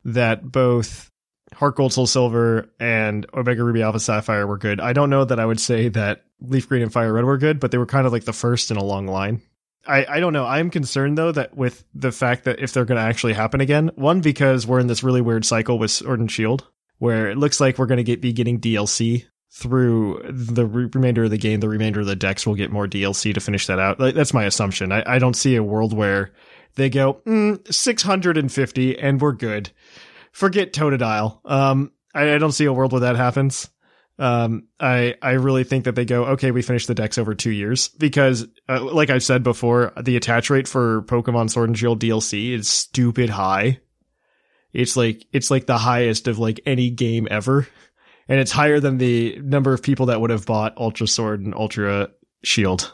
that both Heart Gold Soul Silver and Omega Ruby Alpha Sapphire were good. I don't know that I would say that Leaf Green and Fire Red were good, but they were kind of like the first in a long line. I, I don't know. I'm concerned though that with the fact that if they're going to actually happen again, one because we're in this really weird cycle with Sword and Shield, where it looks like we're going to get be getting DLC through the re- remainder of the game. The remainder of the Dex will get more DLC to finish that out. Like, that's my assumption. I, I don't see a world where they go mm, 650 and we're good. Forget Totodile. Um, I, I don't see a world where that happens. Um, I I really think that they go okay. We finished the Dex over two years because, uh, like I've said before, the attach rate for Pokemon Sword and Shield DLC is stupid high. It's like it's like the highest of like any game ever, and it's higher than the number of people that would have bought Ultra Sword and Ultra Shield.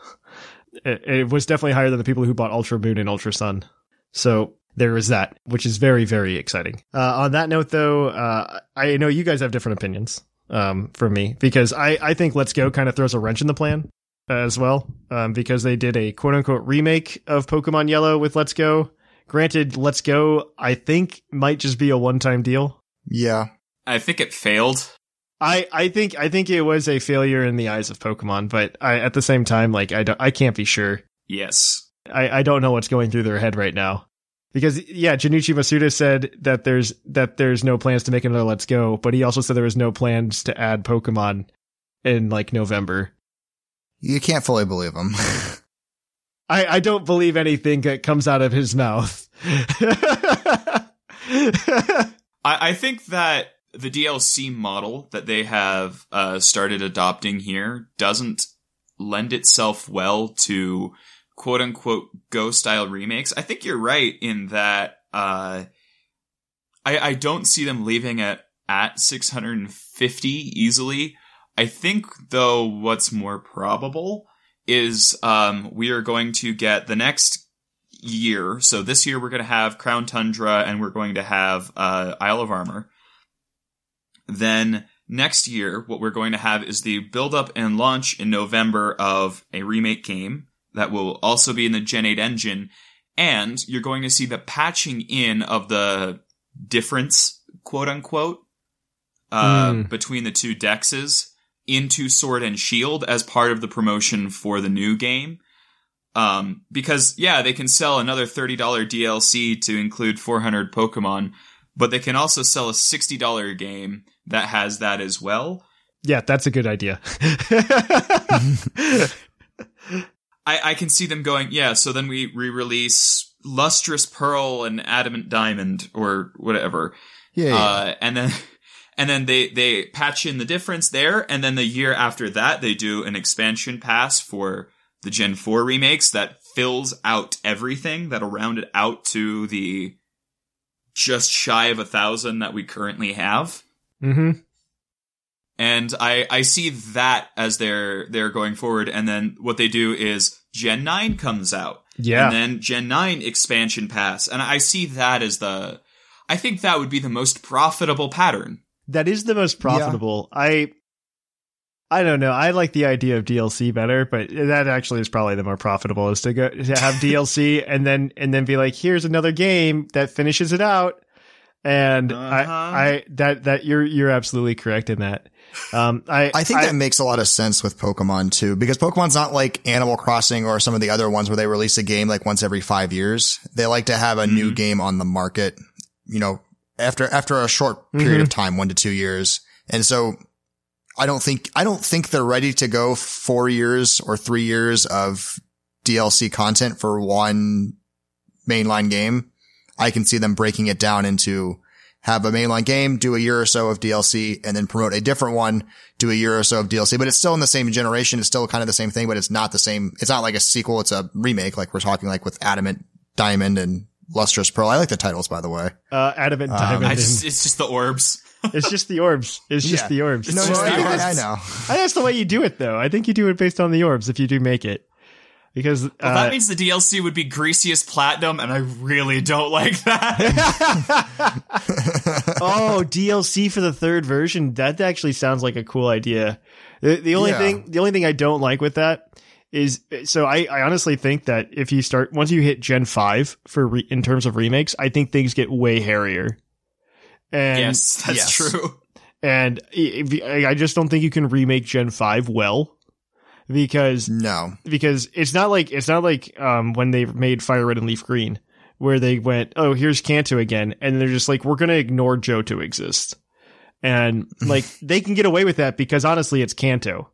It, it was definitely higher than the people who bought Ultra Moon and Ultra Sun. So there is that, which is very very exciting. Uh, on that note, though, uh, I know you guys have different opinions um, from me because I, I think Let's Go kind of throws a wrench in the plan as well um, because they did a quote unquote remake of Pokemon Yellow with Let's Go. Granted, Let's Go I think might just be a one time deal. Yeah. I think it failed. I, I think I think it was a failure in the eyes of Pokemon, but I, at the same time, like I don't, I can't be sure. Yes. I, I don't know what's going through their head right now. Because yeah, Junichi Masuda said that there's that there's no plans to make another Let's Go, but he also said there was no plans to add Pokemon in like November. You can't fully believe him. I, I don't believe anything that comes out of his mouth. I, I think that the DLC model that they have uh, started adopting here doesn't lend itself well to quote unquote Go style remakes. I think you're right in that uh, I, I don't see them leaving it at 650 easily. I think though what's more probable is um, we are going to get the next year. So this year we're going to have Crown Tundra and we're going to have uh, Isle of Armor. Then next year, what we're going to have is the build up and launch in November of a remake game that will also be in the Gen 8 engine. and you're going to see the patching in of the difference, quote unquote, uh, Mm. between the two dexes into Sword and Shield as part of the promotion for the new game. Um, because yeah, they can sell another $30 DLC to include 400 Pokemon, but they can also sell a $60 game that has that as well. Yeah, that's a good idea. I, I can see them going, yeah, so then we re-release Lustrous Pearl and Adamant Diamond or whatever. Yeah, yeah. Uh, and then, and then they, they patch in the difference there. And then the year after that, they do an expansion pass for the Gen 4 remakes that fills out everything that'll round it out to the just shy of a thousand that we currently have. hmm And I, I see that as they're, they're going forward. And then what they do is Gen 9 comes out. Yeah. And then Gen 9 expansion pass. And I see that as the, I think that would be the most profitable pattern. That is the most profitable. I I don't know. I like the idea of DLC better, but that actually is probably the more profitable is to go to have DLC and then and then be like, here's another game that finishes it out. And Uh-huh. I I that that you're you're absolutely correct in that. Um I I think that makes a lot of sense with Pokemon too, because Pokemon's not like Animal Crossing or some of the other ones where they release a game like once every five years. They like to have a new game on the market, you know, after, after a short period of time, one to two years. And so I don't think, I don't think they're ready to go four years or three years of DLC content for one mainline game. I can see them breaking it down into have a mainline game, do a year or so of DLC, and then promote a different one, do a year or so of DLC. But it's still in the same generation. It's still kind of the same thing, but it's not the same. It's not like a sequel. It's a remake. Like we're talking like with Adamant Diamond and Lustrous Pearl. I like the titles, by the way. uh Adamant Diamond. I and- just, it's just the orbs. it's just the orbs. It's just Yeah. the orbs. No, just no, the I. I know. I think that's the way you do it though. I think you do it based on the orbs if you do make it. Because Well, uh, that means the DLC would be Griseous platinum, and I really don't like that. oh, DLC for the third version. That actually sounds like a cool idea. The, the only Yeah. thing, the only thing I don't like with that is, so I, I honestly think that if you start once you hit Gen five for re, in terms of remakes, I think things get way hairier. And yes, that's yes. and true. if- I I just don't think you can remake Gen five well because No. because it's not like it's not like um when they made Fire Red and Leaf Green where they went, oh, here's Kanto again, and they're just like, we're gonna ignore Johto exist, and like they can get away with that because honestly, it's Kanto,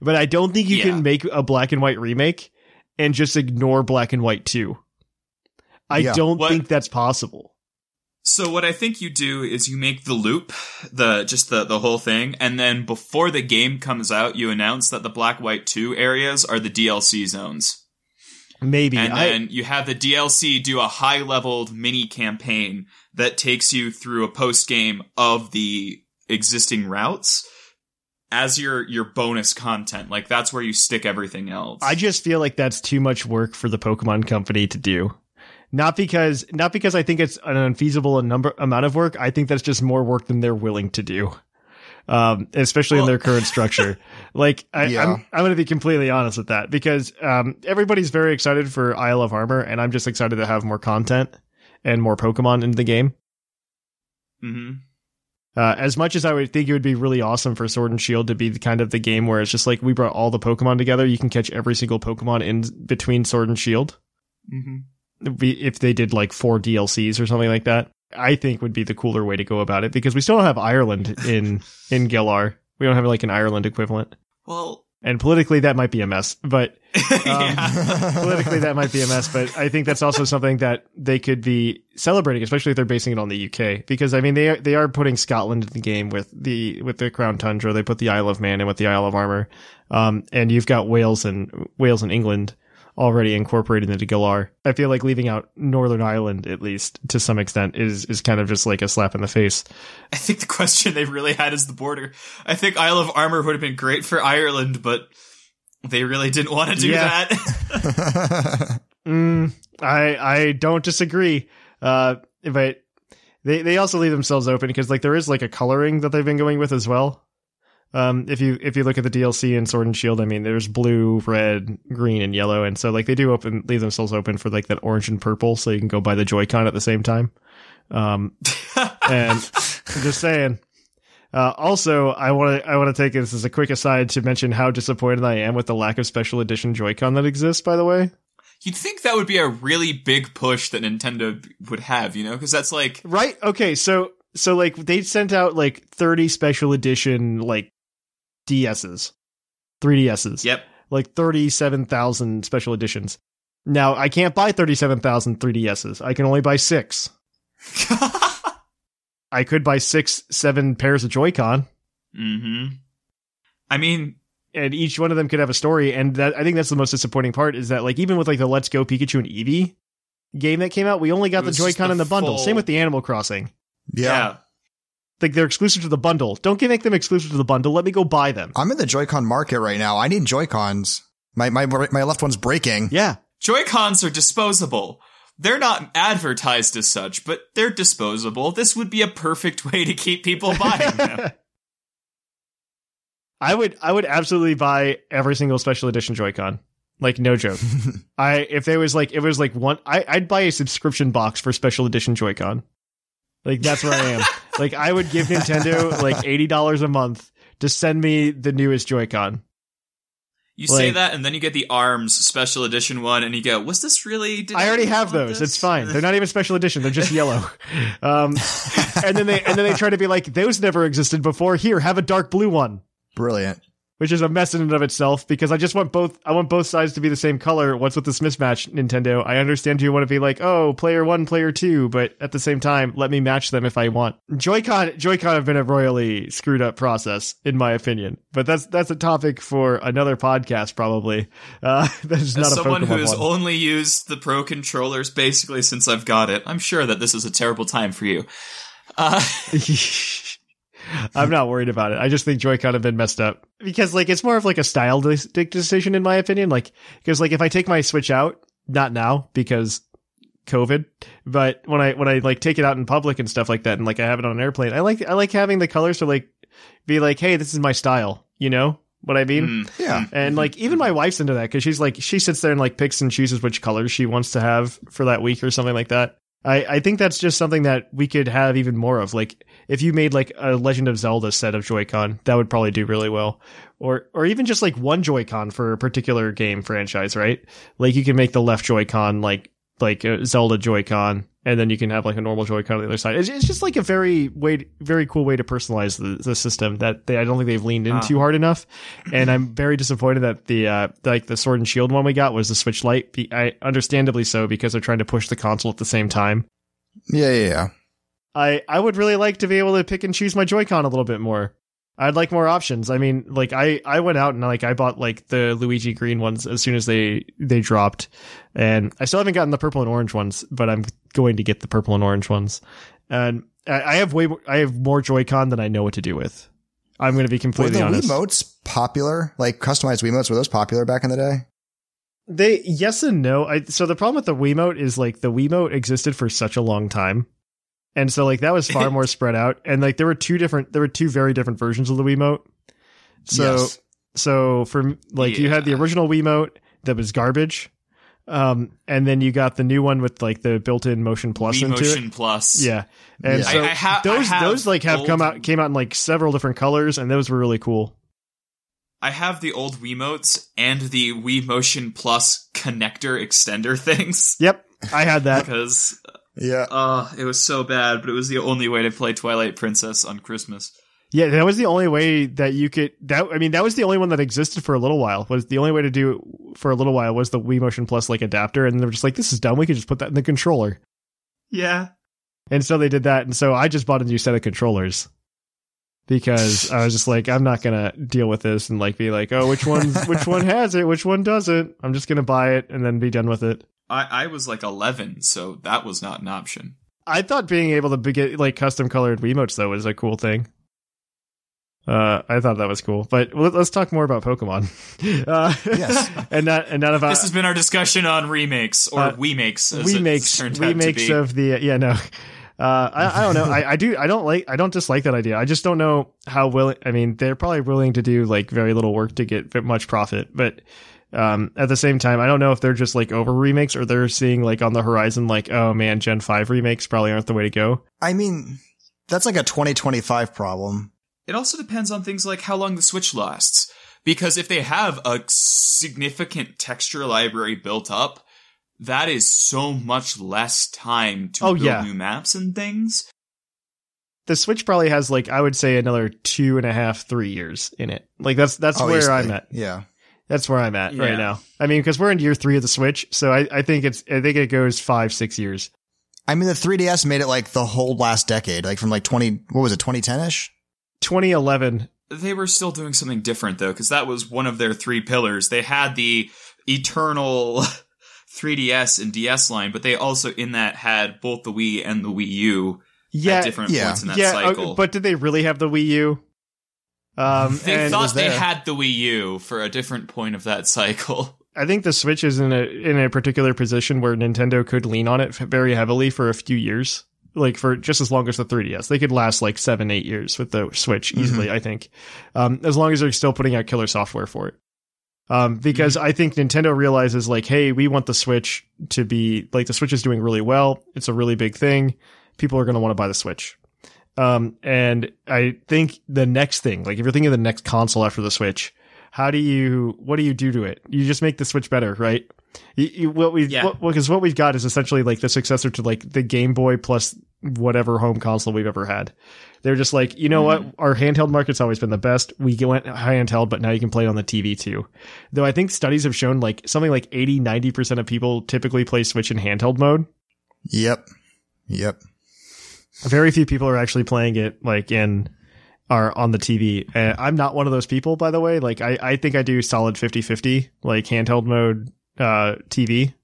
but I don't think you Yeah. can make a black and white remake and just ignore black and white too. I Yeah. don't What- think that's possible. So what I think you do is you make the loop, the just the the whole thing, and then before the game comes out, you announce that the black white two areas are the DLC zones. Maybe And I, then you have the DLC do a high leveled mini campaign that takes you through a post game of the existing routes as your your bonus content. Like that's where you stick everything else. I just feel like that's too much work for the Pokemon company to do. Not because not because I think it's an unfeasible number amount of work. I think that's just more work than they're willing to do. Um, especially in their current structure. like I, Yeah. I'm I'm going to be completely honest with that because um, everybody's very excited for Isle of Armor, and I'm just excited to have more content and more Pokemon in the game. hmm Uh, as much as I would think it would be really awesome for Sword and Shield to be the kind of the game where it's just like we brought all the Pokemon together, you can catch every single Pokemon in between Sword and Shield. hmm Be- If they did like four DLCs or something like that, I think would be the cooler way to go about it because we still don't have Ireland in in Galar. We don't have like an Ireland equivalent, Well, and politically that might be a mess. But yeah. politically that might be a mess but i think that's also something that they could be celebrating especially if they're basing it on the uk because i mean they are, they are putting scotland in the game with the with the crown tundra they put the isle of man in with the isle of armor um, and you've got wales and wales and england already incorporated into galar i feel like leaving out northern ireland at least to some extent is is kind of just like a slap in the face I think the question they really had is the border. I think Isle of Armor would have been great for Ireland, but they really didn't want to do Yeah. that. Mm, I I don't disagree. Uh, but they they also leave themselves open because like there is like a coloring that they've been going with as well. Um, if you if you look at the DLC in Sword and Shield, I mean, there's blue, red, green, and yellow, and so like they do open leave themselves open for like that orange and purple, so you can go buy the Joy-Con at the same time. Um, and I'm just saying. Uh, also, I want to I want to take this as a quick aside to mention how disappointed I am with the lack of special edition Joy-Con that exists. By the way, You'd think that would be a really big push that Nintendo would have, you know? Because that's like, right? Okay, so so like they sent out like 30 special edition like DSs, 3DSs. yep. like 37,000 special editions. Now, I can't buy 37,000 3DSs. I can only buy six. I could buy six, seven pairs of Joy-Con, Mm-hmm. I mean, and each one of them could have a story. And that I think that's the most disappointing part is that, like, even with like the Let's Go Pikachu and Eevee game that came out, we only got the was Joy-Con the in the bundle. full- Same with the Animal Crossing. yeah. Like, they're exclusive to the bundle. Don't make them exclusive to the bundle. Let me go buy them. I'm in the Joy-Con market right now. I need Joy-Cons. My my my left one's breaking. Yeah. Joy-Cons are disposable. They're not advertised as such, but they're disposable. This would be a perfect way to keep people buying them. I would I would absolutely buy every single special edition Joy-Con. Like no joke. I if there was like if it was like one I I'd buy a subscription box for special edition Joy-Con. Like that's where I am. like I would give Nintendo like $80 a month to send me the newest Joy-Con. You say that, and then you get the ARMS special edition one, and you go, "Was this really?" Did I already have those. this?" It's fine. They're not even special edition. They're just yellow. Um, and then they and then they try to be like those never existed before. Here, have a dark blue one. Brilliant. Which is a mess in and of itself because I just want both I want both sides to be the same color. What's with this mismatch, Nintendo? I understand you want to be like, oh, player one, player two, but at the same time, let me match them if I want. Joy-Con Joy-Con have been a royally screwed up process, in my opinion. But that's that's a topic for another podcast, probably. Uh that's not As a someone who has only used the Pro controllers basically since I've got it, I'm sure that this is a terrible time for you. Uh, I'm not worried about it. I just think Joy-Con have been messed up because like it's more of like a style de- decision in my opinion. Like because like if I take my Switch out, not now because COVID, but when I when I like take it out in public and stuff like that, and like I have it on an airplane, I like I like having the colors to like be like, hey, this is my style. You know what I mean? mm, Yeah. And like even my wife's into that because she's like she sits there and like picks and chooses which colors she wants to have for that week or something like that. I, I think that's just something that we could have even more of. Like if you made like a Legend of Zelda set of Joy-Con, that would probably do really well. Or or even just like one Joy-Con for a particular game franchise, right? Like you can make the left Joy-Con like like a Zelda Joy-Con, and then you can have like a normal Joy-Con on the other side. It's, it's just like a very way, very cool way to personalize the, the system that they, I don't think they've leaned in Ah. hard enough. And I'm very disappointed that the uh, like the Sword and Shield one we got was the Switch Lite. I understandably so because they're trying to push the console at the same time. Yeah, yeah, yeah. I I would really like to be able to pick and choose my Joy-Con a little bit more. I'd like more options. I mean, like I I went out and like I bought like the Luigi green ones as soon as they they dropped, and I still haven't gotten the purple and orange ones, but I'm going to get the purple and orange ones. And I, I have way I have more Joy-Con than I know what to do with. I'm going to be Were completely the honest. Wiimotes popular? Like customized Wiimotes, were those popular back in the day? They yes and no. I so the problem with the Wiimote is like the Wiimote existed for such a long time. And so like that was far more spread out. And like there were two different there were two very different versions of the Wiimote. So Yes. so for like you had the original Wiimote that was garbage. Um and then you got the new one with like the built-in motion plus Wii into it. Plus. Yeah. And Yeah. so I- I ha- those those like have come out came out in like several different colors and those were really cool. I have the old Wiimotes and the Wii Motion Plus connector extender things. Yep. I had that. Because Yeah. uh, it was so bad, but it was the only way to play Twilight Princess on Christmas. Yeah, that was the only way that you could. That I mean, that was the only one that existed for a little while. Was the only way to do it for a little while was the Wii Motion Plus like adapter, and they were just like, "This is dumb. We could just put that in the controller." Yeah. And so they did that, and so I just bought a new set of controllers because I was just like, I'm not gonna deal with this and like be like, "Oh, which one? which one has it? Which one doesn't?" I'm just gonna buy it and then be done with it. I, I was like 11, so that was not an option. I thought being able to be- get like custom colored Wiimotes though was a cool thing. Uh, I thought that was cool, but let- let's talk more about Pokemon. Uh, Yes. and not and not about this has been our discussion on remakes or uh, remakes. As we it's makes turned we out to makes be. of the yeah no. Uh, I, I don't know. I, I do. I don't like. I don't dislike that idea. I just don't know how willing. I mean, they're probably willing to do like very little work to get much profit, but um, at the same time, I don't know if they're just like over remakes or they're seeing like on the horizon, like, oh man, Gen five remakes probably aren't the way to go. I mean, that's like a 2025 problem. It also depends on things like how long the Switch lasts. Because if they have a significant texture library built up, that is so much less time to Oh, build yeah. new maps and things. The Switch probably has like I would say another two and a half, three years in it. Like that's that's Oh, where. I'm at. Yeah. That's where I'm at Yeah. right now. I mean, because we're in year three of the Switch, so I, I think it's I think it goes five, six years. I mean, the 3DS made it like the whole last decade, like from like 20, what was it, 2010 ish? 2011. They were still doing something different though, because that was one of their three pillars. They had the eternal 3DS and DS line, but they also in that had both the Wii and the Wii U Yeah, at different yeah. points in that yeah. cycle. uh, But did they really have the Wii U? Um, they thought they had the Wii U for a different point of that cycle. I think the Switch is in a in a particular position where Nintendo could lean on it very heavily for a few years, like for just as long as the 3DS. They could last like seven, eight years with the Switch easily. I think, um, as long as they're still putting out killer software for it. Um, because I think Nintendo realizes like, hey, we want the Switch to be like the Switch is doing really well. It's a really big thing. People are going to want to buy the Switch. Um, and I think the next thing, like if you're thinking of the next console after the Switch, how do you, what do you do to it? You just make the Switch better, right? You, you, what we, Yeah. what, because what we've got is essentially like the successor to like the Game Boy plus whatever home console we've ever had. They're just like, you know what? Our handheld market's always been the best. We went handheld, but now you can play it on the TV too. Though I think studies have shown like something like 80, 90% of people typically play Switch in handheld mode. Yep. Yep. Very few people are actually playing it like in are on the TV. Uh, I'm not one of those people, by the way. Like I, I think I do solid 50-50, like handheld mode, uh, TV,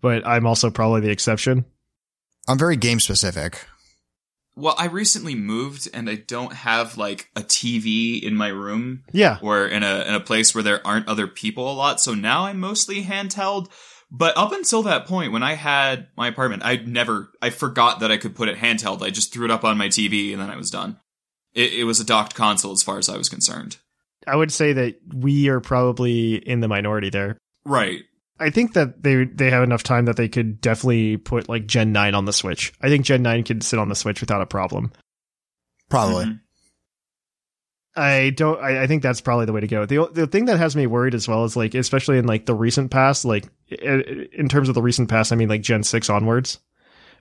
but I'm also probably the exception. I'm very game specific. Well, I recently moved and I don't have like a TV in my room Yeah. or in a in a place where there aren't other people a lot. So now I'm mostly handheld. But up until that point, when I had my apartment, I'd never I forgot that I could put it handheld. I just threw it up on my TV and then I was done. It, it was a docked console as far as I was concerned. I would say that we are probably in the minority there. Right. I think that they they have enough time that they could definitely put like Gen 9 on the Switch. I think Gen 9 could sit on the Switch without a problem. Probably. Mhm. I don't. I, I think that's probably the way to go. the The thing that has me worried as well is like, especially in like the recent past, like in terms of the recent past, I mean like Gen six onwards,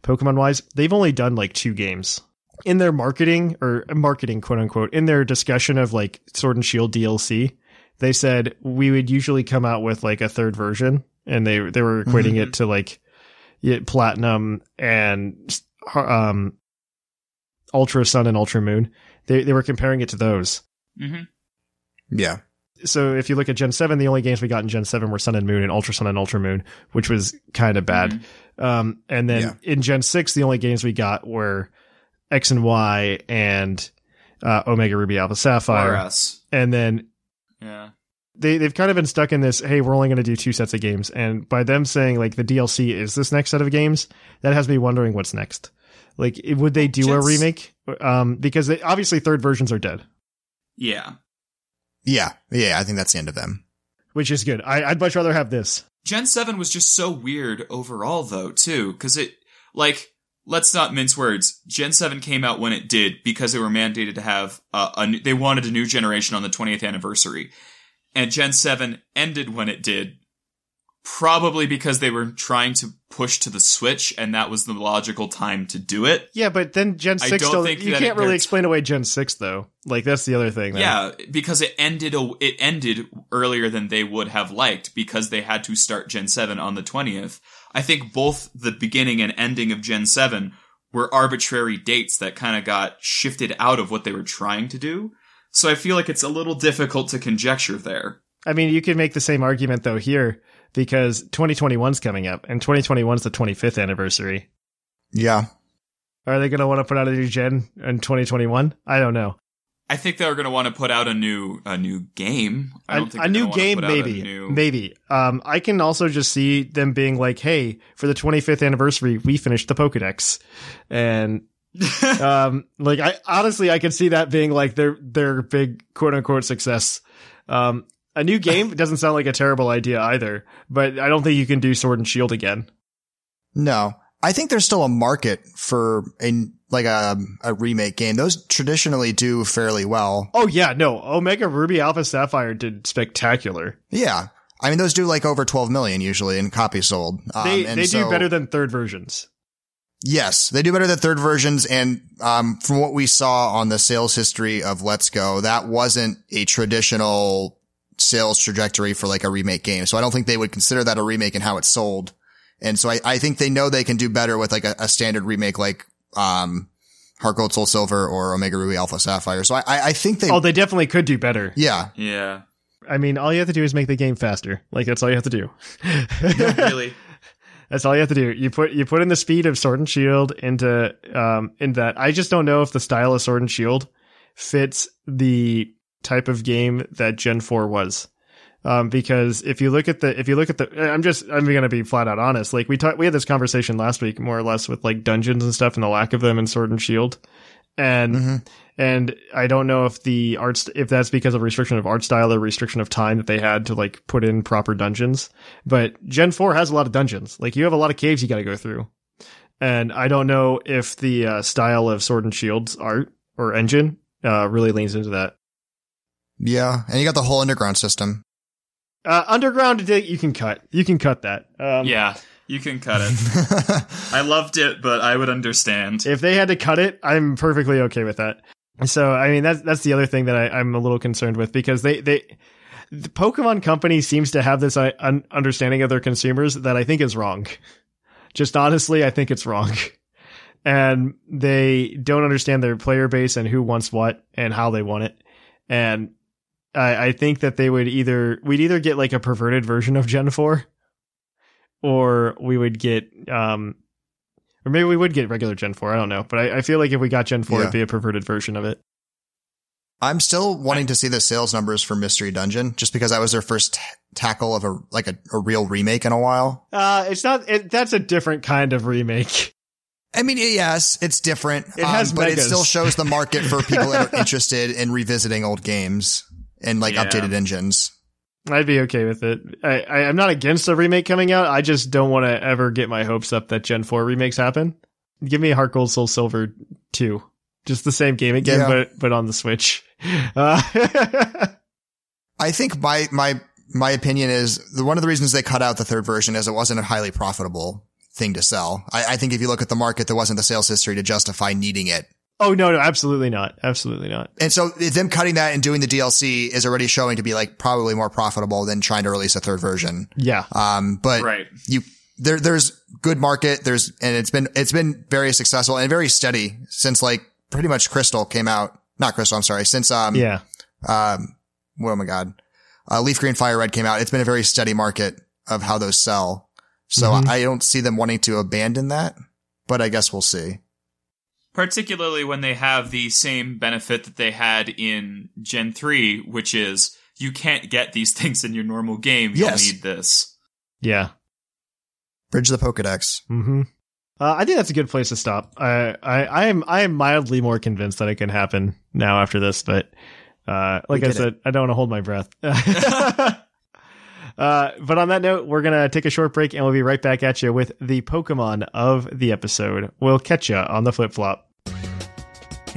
Pokemon wise, they've only done like two games in their marketing or marketing quote unquote in their discussion of like Sword and Shield DLC. They said we would usually come out with like a third version, and they they were equating it to like platinum and um Ultra Sun and Ultra Moon. They they were comparing it to those. Mhm. Yeah. so if you look at Gen 7, the only games we got in Gen 7 were Sun and Moon and Ultra Sun and Ultra Moon, which was kind of bad. Um, and then Yeah. in Gen 6, the only games we got were X and Y and uh, Omega Ruby Alpha Sapphire. RS. And then Yeah. they, they've kind of been stuck in this, hey, we're only going to do two sets of games. And by them saying like the DLC is this next set of games, that has me wondering what's next. Like, would they do a remake? Um, because they, obviously third versions are dead, Yeah. Yeah. Yeah. I think that's the end of them. which is good. I, I'd much rather have this. Gen 7 was just so weird overall, though, too, because it, like, let's not mince words. Gen 7 came out when it did because they were mandated to have uh, a new, they wanted a new generation on the 20th anniversary. And Gen 7 ended when it did, probably because they were trying to push to the Switch, and that was the logical time to do it. Yeah, but then Gen I six don't still think you that can't it- really explain away Gen six though. Like that's the other thing. then. Yeah, because it ended a, it ended earlier than they would have liked because they had to start Gen 7 on the 20th. I think both the beginning and ending of Gen 7 were arbitrary dates that kind of got shifted out of what they were trying to do. So I feel like it's a little difficult to conjecture there. I mean, you could make the same argument though here because 2021's coming up and 2021's the 25th anniversary. Yeah. Are they going to want to put out a new gen in 2021? I don't know. I think they're going to want to put out a new a new game. I a, don't think a new game put a maybe new- maybe um i can also just see them being like hey for the 25th anniversary we finished the pokédex and um like i honestly i could see that being like their their big quote unquote success um a new game doesn't sound like a terrible idea either but i don't think you can do sword and shield again No, I think there's still a market for a like a a remake game. Those traditionally do fairly well. oh yeah no omega ruby alpha sapphire did spectacular Yeah, I mean those do like over 12 million usually in copies sold. Um, they and they do better than third versions Yes, they do better than third versions. And um, from what we saw on the sales history of Let's Go, that wasn't a traditional sales trajectory for like a remake game. So I don't think they would consider that a remake and how it's sold. And so I, I think they know they can do better with like a, a standard remake like um, Heart Gold Soul Silver or Omega Ruby Alpha Sapphire. So I, I I think they, oh they definitely could do better yeah, Yeah, I mean, all you have to do is make the game faster. Like that's all you have to do. really. That's all you have to do. You put you put in the speed of Sword and Shield into um in that. I just don't know if the style of Sword and Shield fits the type of game that Gen 4 was. Um, because if you look at the, if you look at the, I'm just, I'm going to be flat out honest. Like we talked, we had this conversation last week, more or less, with like dungeons and stuff and the lack of them in Sword and Shield. And, and I don't know if the arts, if that's because of restriction of art style or restriction of time that they had to like put in proper dungeons. But Gen 4 has a lot of dungeons. Like you have a lot of caves you got to go through. And I don't know if the uh, style of Sword and Shield's art or engine uh, really leans into that. Yeah. And you got the whole underground system. Uh, underground, you can cut. You can cut that. Um, Yeah, you can cut it. I loved it, but I would understand. If they had to cut it, I'm perfectly okay with that. So, I mean, that's that's the other thing that I, I'm a little concerned with because they they the Pokemon Company seems to have this uh, un- understanding of their consumers that I think is wrong. Just honestly, I think it's wrong. And they don't understand their player base and who wants what and how they want it. And I, I think that they would either we'd either get like a perverted version of Gen 4 or we would get um or maybe we would get regular Gen 4, I don't know. But I, I feel like if we got Gen 4 Yeah. it'd be a perverted version of it. I'm still wanting to see the sales numbers for Mystery Dungeon just because that was their first t- tackle of a, like a, a real remake in a while. Uh it's not it, that's a different kind of remake. I mean, yes, it's different. um, It has but it still shows the market for people that are interested in revisiting old games and like Yeah. updated engines. I'd be okay with it. I, I I'm not against a remake coming out. I just don't want to ever get my hopes up that Gen 4 remakes happen. Give me Heart Gold Soul Silver 2. Just the same game again, Yeah. but but on the Switch. Uh, I think my, my, my opinion is the, one of the reasons they cut out the third version is it wasn't a highly profitable thing to sell. I, I think if you look at the market, there wasn't the sales history to justify needing it. Oh no, no, absolutely not. Absolutely not. And so them cutting that and doing the DLC is already showing to be like probably more profitable than trying to release a third version. Yeah. Um, but Right. you, there, there's good market. There's, and it's been, it's been very successful and very steady since like pretty much Crystal came out. Not Crystal. I'm sorry. Since, um, yeah. um, oh my God, uh, Leaf Green Fire Red came out. It's been a very steady market of how those sell. So Mhm. I don't see them wanting to abandon that, but I guess we'll see. Particularly when they have the same benefit that they had in Gen 3, which is you can't get these things in your normal game. You'll need this. Yeah. Bridge the Pokedex. Mm-hmm. Uh, I think that's a good place to stop. I, I, I am, I am mildly more convinced that it can happen now after this, but, uh, like I did said, I don't want to hold my breath. uh, but on that note, we're going to take a short break and we'll be right back at you with the Pokemon of the episode. We'll catch you on the flip flop.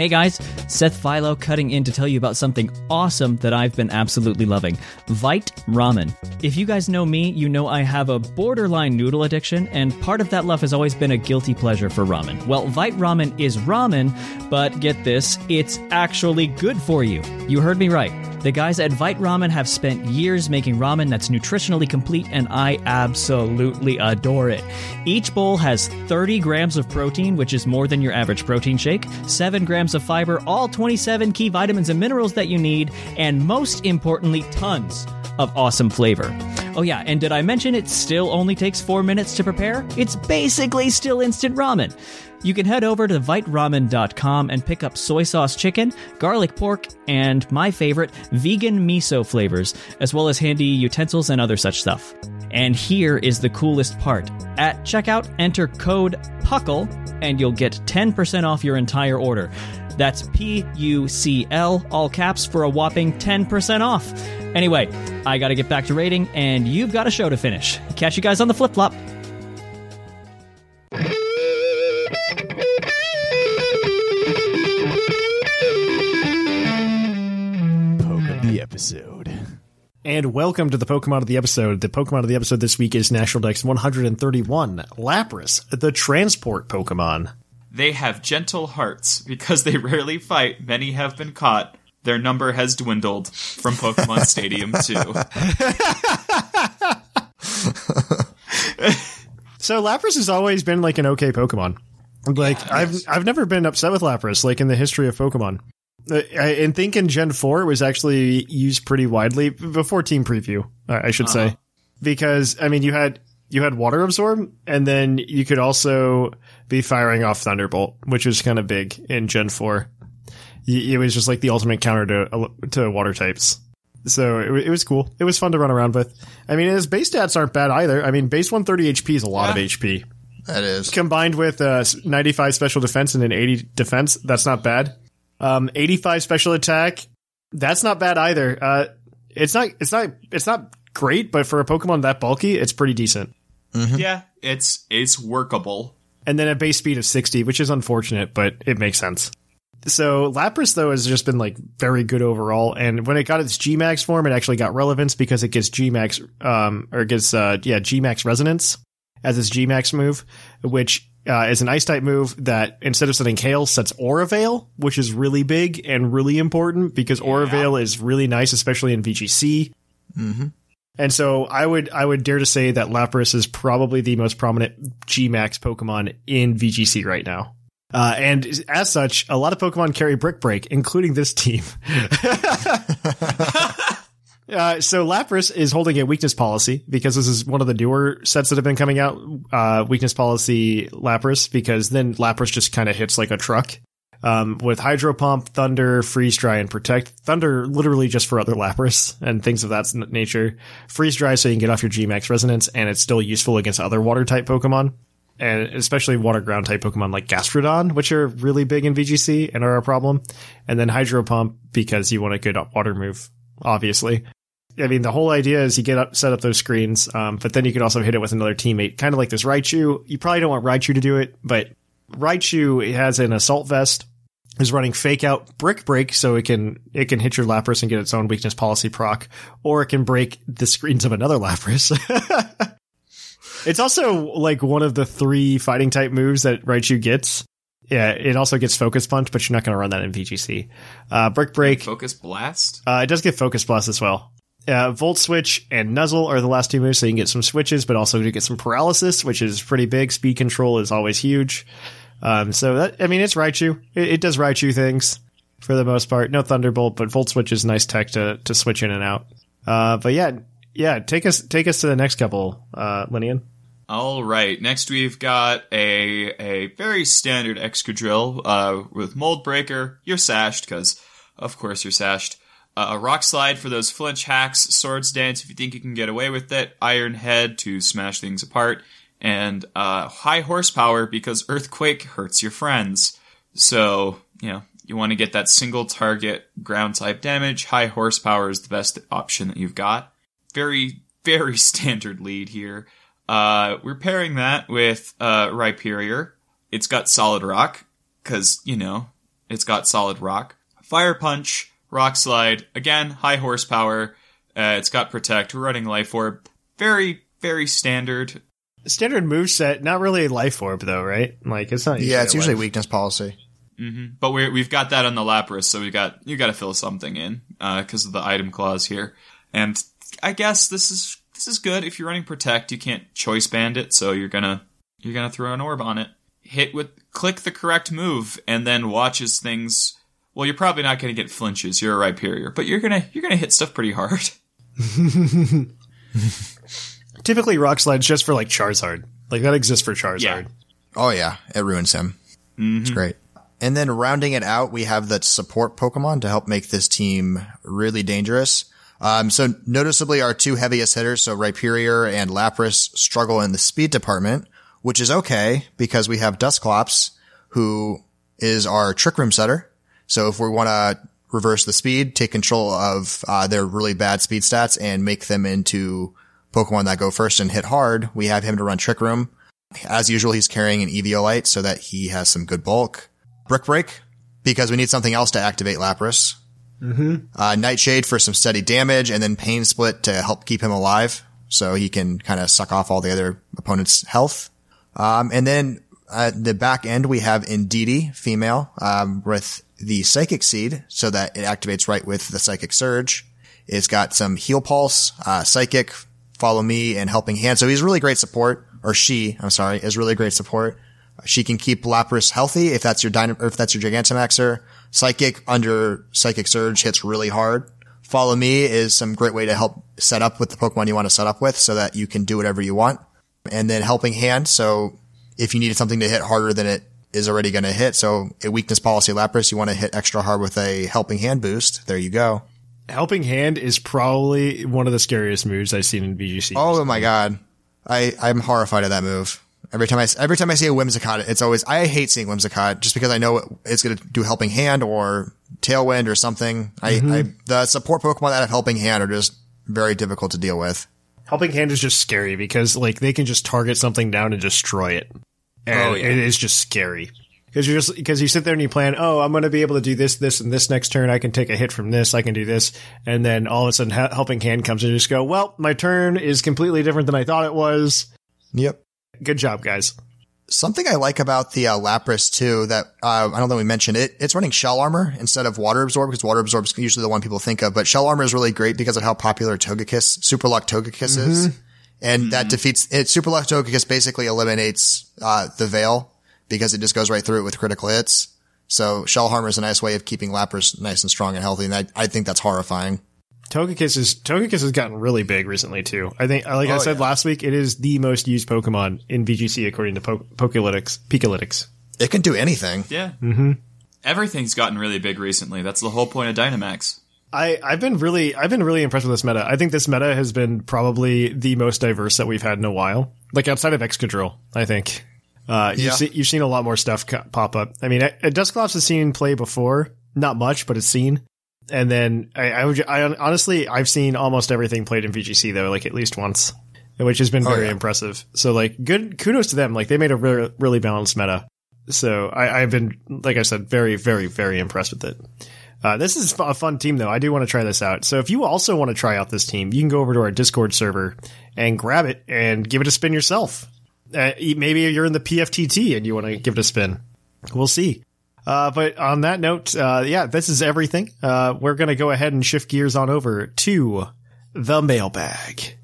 Hey guys, Seth Philo cutting in to tell you about something awesome that I've been absolutely loving Vite Ramen. If you guys know me, you know I have a borderline noodle addiction, and part of that love has always been a guilty pleasure for ramen. Well, Vite Ramen is ramen, but get this, it's actually good for you. You heard me right. The guys at Vite Ramen have spent years making ramen that's nutritionally complete, and I absolutely adore it. Each bowl has 30 grams of protein, which is more than your average protein shake, 7 grams of fiber, all 27 key vitamins and minerals that you need, and most importantly, tons of awesome flavor. Oh, yeah, and did I mention it still only takes four minutes to prepare? It's basically still instant ramen. You can head over to viteramen.com and pick up soy sauce chicken, garlic pork, and my favorite, vegan miso flavors, as well as handy utensils and other such stuff. And here is the coolest part. At checkout, enter code PUCKLE and you'll get 10% off your entire order. That's P U C L, all caps, for a whopping 10% off. Anyway, I gotta get back to rating, and you've got a show to finish. Catch you guys on the flip flop. And welcome to the Pokemon of the episode. The Pokemon of the episode this week is National Dex 131, Lapras, the transport Pokemon. They have gentle hearts because they rarely fight. Many have been caught. Their number has dwindled from Pokemon Stadium 2. So Lapras has always been like an okay Pokemon. Like I've I've never been upset with Lapras like in the history of Pokemon. Uh, I, and think in Gen four it was actually used pretty widely before Team Preview, I should say, because I mean you had you had Water Absorb, and then you could also be firing off Thunderbolt, which was kind of big in Gen four. It was just like the ultimate counter to to Water types. So it, it was cool. It was fun to run around with. I mean, his base stats aren't bad either. I mean, base 130 HP is a lot of HP That is. combined with uh, 95 special defense and an 80 defense. That's not bad. Um, 85 special attack. That's not bad either. Uh, it's not. It's not. It's not great, but for a Pokemon that bulky, it's pretty decent. yeah, it's it's workable. And then a base speed of 60, which is unfortunate, but it makes sense. So Lapras though has just been like very good overall, and when it got its Gmax form, it actually got relevance because it gets Gmax, um, or it gets uh, yeah Gmax resonance as its Gmax move, which uh, is an Ice type move that instead of setting hail sets Aurora Veil, which is really big and really important because Aurora Veil is really nice, especially in VGC. And so I would I would dare to say that Lapras is probably the most prominent Gmax Pokemon in VGC right now. Uh, and as such, a lot of Pokemon carry Brick Break, including this team. Uh, so Lapras is holding a weakness policy because this is one of the newer sets that have been coming out. Uh, weakness policy Lapras because then Lapras just kind of hits like a truck. Um, with Hydro Pump, Thunder, Freeze Dry, and Protect. Thunder literally just for other Lapras and things of that nature. Freeze Dry so you can get off your Gmax Resonance and it's still useful against other water type Pokemon. And especially water ground type Pokemon like Gastrodon, which are really big in VGC and are a problem. And then Hydro Pump because you want a good water move, obviously. I mean, the whole idea is you get up, set up those screens, um, but then you can also hit it with another teammate, kind of like this Raichu. You probably don't want Raichu to do it, but Raichu has an assault vest, is running fake out brick break, so it can it can hit your Lapras and get its own weakness policy proc, or it can break the screens of another Lapras. it's also like one of the three fighting type moves that Raichu gets. Yeah, it also gets focus punch, but you're not going to run that in VGC. Uh, brick break. Focus Blast? Uh, it does get Focus Blast as well. Uh, Volt Switch and Nuzzle are the last two moves, so you can get some switches, but also to get some paralysis, which is pretty big. Speed control is always huge. Um, so that, I mean, it's Raichu. It, it does Raichu things for the most part. No Thunderbolt, but Volt Switch is nice tech to, to switch in and out. Uh, but yeah, yeah, take us, take us to the next couple, uh, Linian. All right. Next, we've got a a very standard Excadrill uh, with Mold Breaker. You're sashed because, of course, you're sashed. Uh, a Rock Slide for those flinch hacks. Swords Dance if you think you can get away with it. Iron Head to smash things apart. And uh, High Horsepower because Earthquake hurts your friends. So you know you want to get that single target ground type damage. High Horsepower is the best option that you've got. Very very standard lead here. Uh, we're pairing that with uh, Rhyperior. It's got Solid Rock, because, you know, it's got Solid Rock. Fire Punch, Rock Slide, again, high horsepower. Uh, it's got Protect, running Life Orb. Very, very standard. Standard move set, not really a life orb though, right? Like it's not. Yeah, it's a usually life- weakness policy. But we're, we've got that on the Lapras, so we got you got to fill something in because of the item clause here. And I guess this is this is good if you're running Protect. You can't choice band it, so you're gonna you're gonna throw an orb on it. Hit with click the correct move, and then watches things. Well, you're probably not gonna get flinches. You're a Rhyperior, but you're gonna you're gonna hit stuff pretty hard. Typically, Rock Slide's just for like Charizard. Like that exists for Charizard. Yeah. Oh yeah, it ruins him. It's great. And then rounding it out, we have that support Pokemon to help make this team really dangerous. Um, so noticeably our two heaviest hitters, so Rhyperior and Lapras struggle in the speed department, which is okay because we have Dusclops who is our trick room setter. So if we want to reverse the speed, take control of, uh, their really bad speed stats and make them into Pokemon that go first and hit hard, we have him to run trick room. As usual, he's carrying an Eviolite so that he has some good bulk. Brick Break, because we need something else to activate Lapras. Mm-hmm. Uh, Nightshade for some steady damage, and then Pain Split to help keep him alive, so he can kind of suck off all the other opponent's health. Um, and then at the back end, we have Indeedee, female, um, with the Psychic Seed, so that it activates right with the Psychic Surge. It's got some Heal Pulse, uh, Psychic, Follow Me, and Helping Hand. So he's really great support, or she, I'm sorry, is really great support. She can keep Lapras healthy if that's your Dynam- if that's your Gigantamaxer. Psychic under Psychic Surge hits really hard. Follow Me is some great way to help set up with the Pokemon you want to set up with so that you can do whatever you want. And then Helping Hand. So if you needed something to hit harder than it is already going to hit. So a weakness policy Lapras, you want to hit extra hard with a Helping Hand boost. There you go. Helping Hand is probably one of the scariest moves I've seen in VGC. Oh my god, I I'm horrified of that move. Every time I every time I see a Whimsicott, it's always I hate seeing Whimsicott just because I know it, it's going to do Helping Hand or Tailwind or something. I, mm-hmm. I the support Pokemon that have Helping Hand are just very difficult to deal with. Helping Hand is just scary because like they can just target something down and destroy it. And Oh, yeah. it is just scary. Because you're just because you sit there and you plan, oh, I'm going to be able to do this, this, and this next turn. I can take a hit from this. I can do this, and then all of a sudden, helping hand comes and you just go, well, my turn is completely different than I thought it was. Yep. Good job, guys. Something I like about the uh, Lapras too that uh, I don't think we mentioned it. It's running Shell Armor instead of Water Absorb because Water Absorb is usually the one people think of. But Shell Armor is really great because of how popular Togekiss, Super Luck Togekiss is, and that defeats it. Super Luck Togekiss basically eliminates uh, the Veil because it just goes right through it with critical hits. So Shell Armor is a nice way of keeping Lapras nice and strong and healthy, and I, I think that's horrifying. Togekiss is Togekiss has gotten really big recently too. I think, like I Oh, said yeah. last week, it is the most used Pokemon in VGC according to po- Pokélytics. Pikalytics. It can do anything. Yeah. Mm-hmm. Everything's gotten really big recently. That's the whole point of Dynamax. I, I've been really I've been really impressed with this meta. I think this meta has been probably the most diverse that we've had in a while. Like outside of Excadrill, I think. Uh, you've, Yeah. seen, you've seen a lot more stuff co- pop up. I mean, Dusclops has seen play before, not much, but it's seen. And then I, I, would, I honestly I've seen almost everything played in VGC though, like at least once, which has been very yeah. impressive. So like good kudos to them. Like they made a really really balanced meta. So I, I've been like I said, very very very impressed with it. Uh, this is a fun team, though. I do want to try this out. So if you also want to try out this team, you can go over to our Discord server and grab it and give it a spin yourself. Uh, maybe you're in the PFTT and you want to give it a spin. We'll see. Uh, but on that note, uh, yeah, this is everything. Uh, we're going to go ahead and shift gears on over to the mailbag.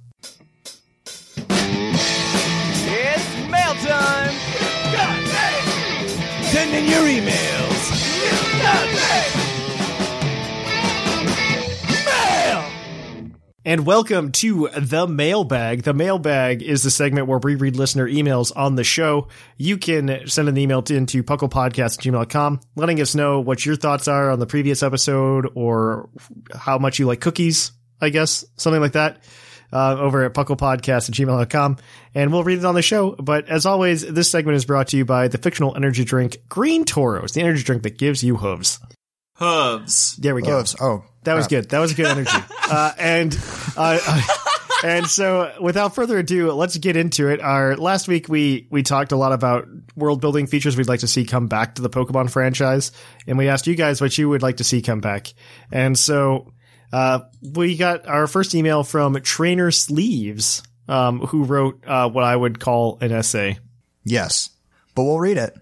It's mail time! Send in your emails! And welcome to the mailbag. The mailbag is the segment where we read listener emails on the show. You can send an email to, into pucklepodcast at gmail.com, letting us know what your thoughts are on the previous episode or how much you like cookies, I guess, something like that. Uh, over at pucklepodcast at gmail.com and we'll read it on the show. But as always, this segment is brought to you by the fictional energy drink Green Toros, the energy drink that gives you hooves. Hooves. There we go. Hooves. Oh, That was good. That was good energy. uh, and uh, uh, and so, without further ado, let's get into it. Our last week we we talked a lot about world building features we'd like to see come back to the Pokemon franchise, and we asked you guys what you would like to see come back. And so, uh, we got our first email from Trainer Sleeves, um, who wrote uh, what I would call an essay. Yes, but we'll read it.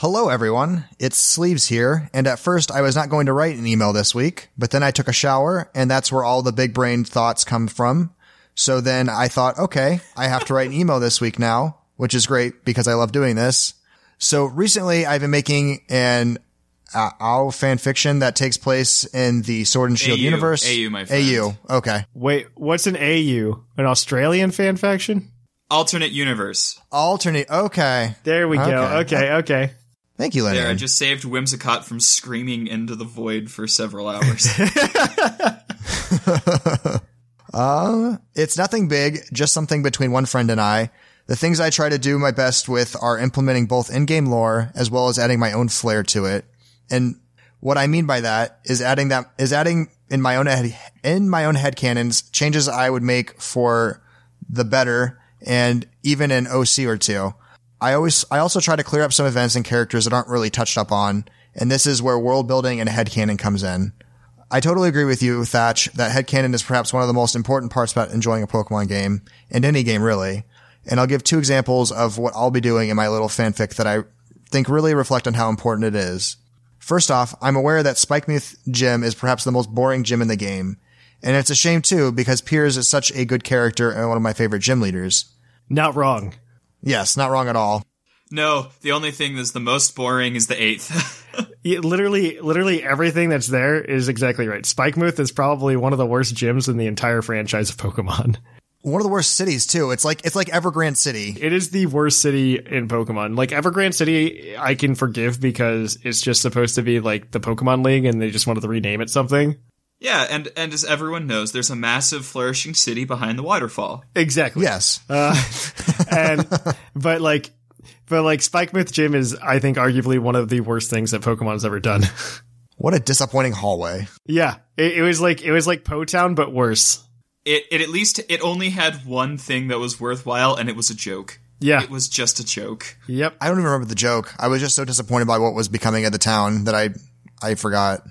Hello, everyone. It's Sleeves here, and at first I was not going to write an email this week, but then I took a shower, and that's where all the big brain thoughts come from. So then I thought, okay, I have to write an email this week now, which is great because I love doing this. So recently I've been making an uh, AU fan fiction that takes place in the Sword and Shield AU, universe. AU, my friend. AU. Okay. Wait, what's an AU? An Australian fan faction? Alternate universe. Alternate. Okay. There we go. Okay. Okay, okay. Thank you, Lenny. There, I just saved Whimsicott from screaming into the void for several hours. Uh, it's nothing big, just something between one friend and I. The things I try to do my best with are implementing both in-game lore as well as adding my own flair to it. And what I mean by that is adding that is adding in my own head in my own head canons changes I would make for the better and even an OC or two. I always I also try to clear up some events and characters that aren't really touched up on, and this is where world building and headcanon comes in. I totally agree with you, Thatch, that headcanon is perhaps one of the most important parts about enjoying a Pokemon game, and any game really. And I'll give two examples of what I'll be doing in my little fanfic that I think really reflect on how important it is. First off, I'm aware that Spike Spikemuth Gym is perhaps the most boring gym in the game. And it's a shame too, because Piers is such a good character and one of my favorite gym leaders. Not wrong. Yes, not wrong at all. no, the only thing that's the most boring is the eighth. Yeah, literally, literally everything that's there is exactly right. Spikemuth is probably one of the worst gyms in the entire franchise of Pokemon. One of the worst cities too. It's like, it's like Evergrande City. It is the worst city in Pokemon. Like Evergrande City, I can forgive because it's just supposed to be like the Pokemon League, and they just wanted to rename it something. Yeah, and and as everyone knows, there's a massive flourishing city behind the waterfall. Exactly. Yes. Uh, and but like but like Spikemuth Gym is I think arguably one of the worst things that Pokemon's ever done. What a disappointing hallway. yeah. It, it was like it was like Po Town but worse. It it at least it only had one thing that was worthwhile, and it was a joke. Yeah. It was just a joke. Yep. I don't even remember the joke. I was just so disappointed by what was becoming of the town that I, I forgot.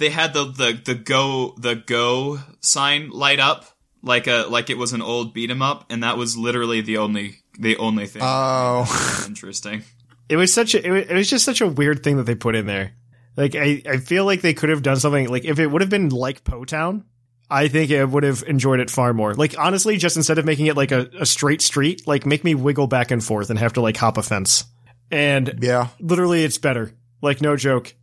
They had the the the go the go sign light up like a like it was an old beat 'em up, and that was literally the only the only thing. Oh, interesting. It was such a it was, it was just such a weird thing that they put in there. Like I I feel like they could have done something like if it would have been like Po Town, I think I would have enjoyed it far more. Like honestly, just instead of making it like a, a straight street, like make me wiggle back and forth and have to like hop a fence. And yeah. literally it's better. Like no joke.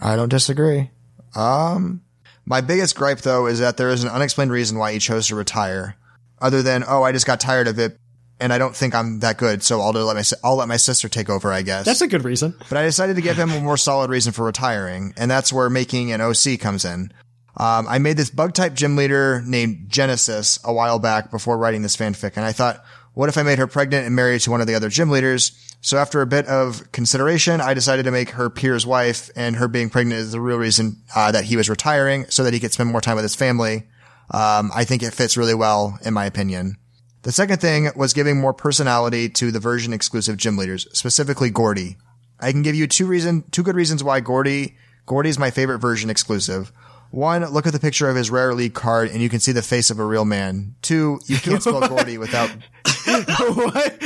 I don't disagree. Um, my biggest gripe though is that there is an unexplained reason why he chose to retire, other than oh I just got tired of it, and I don't think I'm that good, so I'll let my I'll let my sister take over, I guess. That's a good reason. but I decided to give him a more solid reason for retiring, and that's where making an OC comes in. Um, I made this bug type gym leader named Genesis a while back before writing this fanfic, and I thought, what if I made her pregnant and married to one of the other gym leaders? So after a bit of consideration, I decided to make her Pier's wife, and her being pregnant is the real reason uh, that he was retiring, so that he could spend more time with his family. Um, I think it fits really well, in my opinion. The second thing was giving more personality to the version exclusive gym leaders, specifically Gordy. I can give you two reason, two good reasons why Gordy, Gordy is my favorite version exclusive. One, look at the picture of his rare league card and you can see the face of a real man. Two, you can't spell Gordy without, what?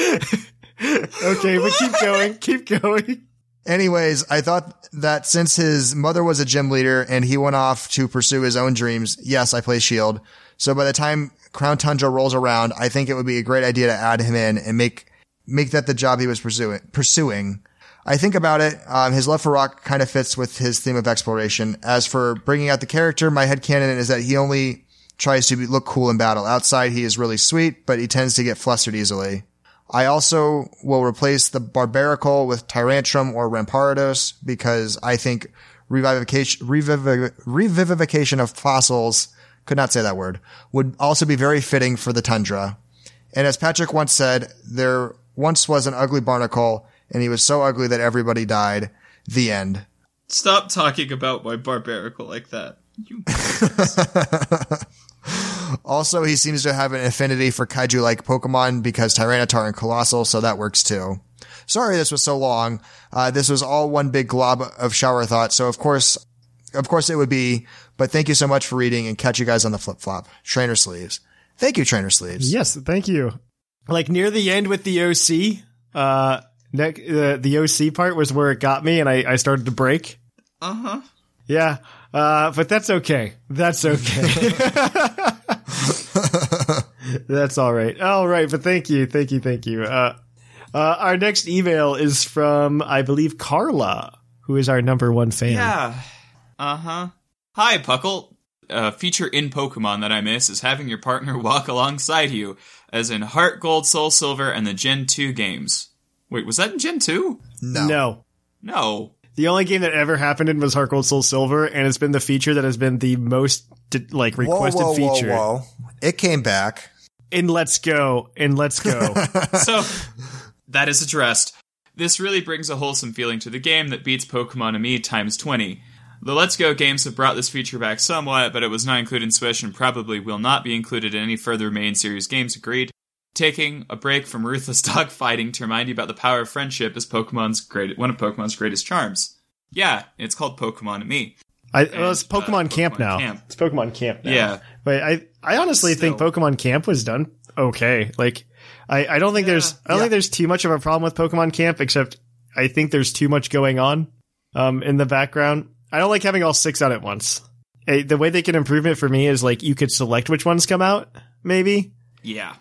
Okay, but keep going. Keep going. anyways, I thought that since his mother was a gym leader and he went off to pursue his own dreams, yes, I play Shield. So by the time Crown Tundra rolls around, I think it would be a great idea to add him in and make, make that the job he was pursuing, pursuing. I think about it, um, his love for rock kind of fits with his theme of exploration. As for bringing out the character, my head headcanon is that he only tries to be, look cool in battle. Outside, he is really sweet, but he tends to get flustered easily. I also will replace the Barbaracle with Tyrantrum or Rampardos because I think revivification, reviv- revivification of fossils, could not say that word, would also be very fitting for the Tundra. And as Patrick once said, there once was an ugly barnacle and he was so ugly that everybody died. The end. Stop talking about my Barbaracle like that. You Also, he seems to have an affinity for kaiju-like Pokemon because Tyranitar and Coalossal, so that works too. Sorry this was so long. Uh, this was all one big glob of shower thought, so of course, of course it would be, but thank you so much for reading and catch you guys on the flip-flop. Trainer Sleeves. Thank you, Trainer Sleeves. Yes, thank you. Like near the end with the OC, uh, neck, uh, the OC part was where it got me and I, I started to break. uh huh. Yeah. Uh, but that's okay. That's okay. that's all right. All right. But thank you. Thank you. Thank you. Uh, uh, our next email is from, I believe, Carla. who is our number one fan. Yeah. Uh huh. Hi, Puckle. A feature in Pokemon that I miss is having your partner walk alongside you, as in Heart Gold, Soul Silver, and the Gen 2 games. Wait, was that in Gen 2? No. No. No. The only game that ever happened in was Heart Gold Soul Silver, and it's been the feature that has been the most like Whoa, requested whoa, whoa, feature whoa. It came back. In Let's Go. In Let's Go. so that is addressed. This really brings a wholesome feeling to the game that beats Pokemon-Amie times 20. The Let's Go games have brought this feature back somewhat, but it was not included in Switch and probably will not be included in any further main series games, agreed. Taking a break from ruthless dogfighting to remind you about the power of friendship is Pokemon's great one of Pokemon's greatest charms. Yeah, it's called Pokemon-Amie. I, well, it's And, uh, Pokemon Camp Pokemon now. Camp. It's Pokemon Camp now. Yeah. But I, I honestly think Pokemon Camp was done okay. Like, I, I don't think there's, I don't think there's too much of a problem with Pokemon Camp, except I think there's too much going on, um, in the background. I don't like having all six out at once. Eh, the way they can improve it for me is like you could select which ones come out, maybe. Yeah.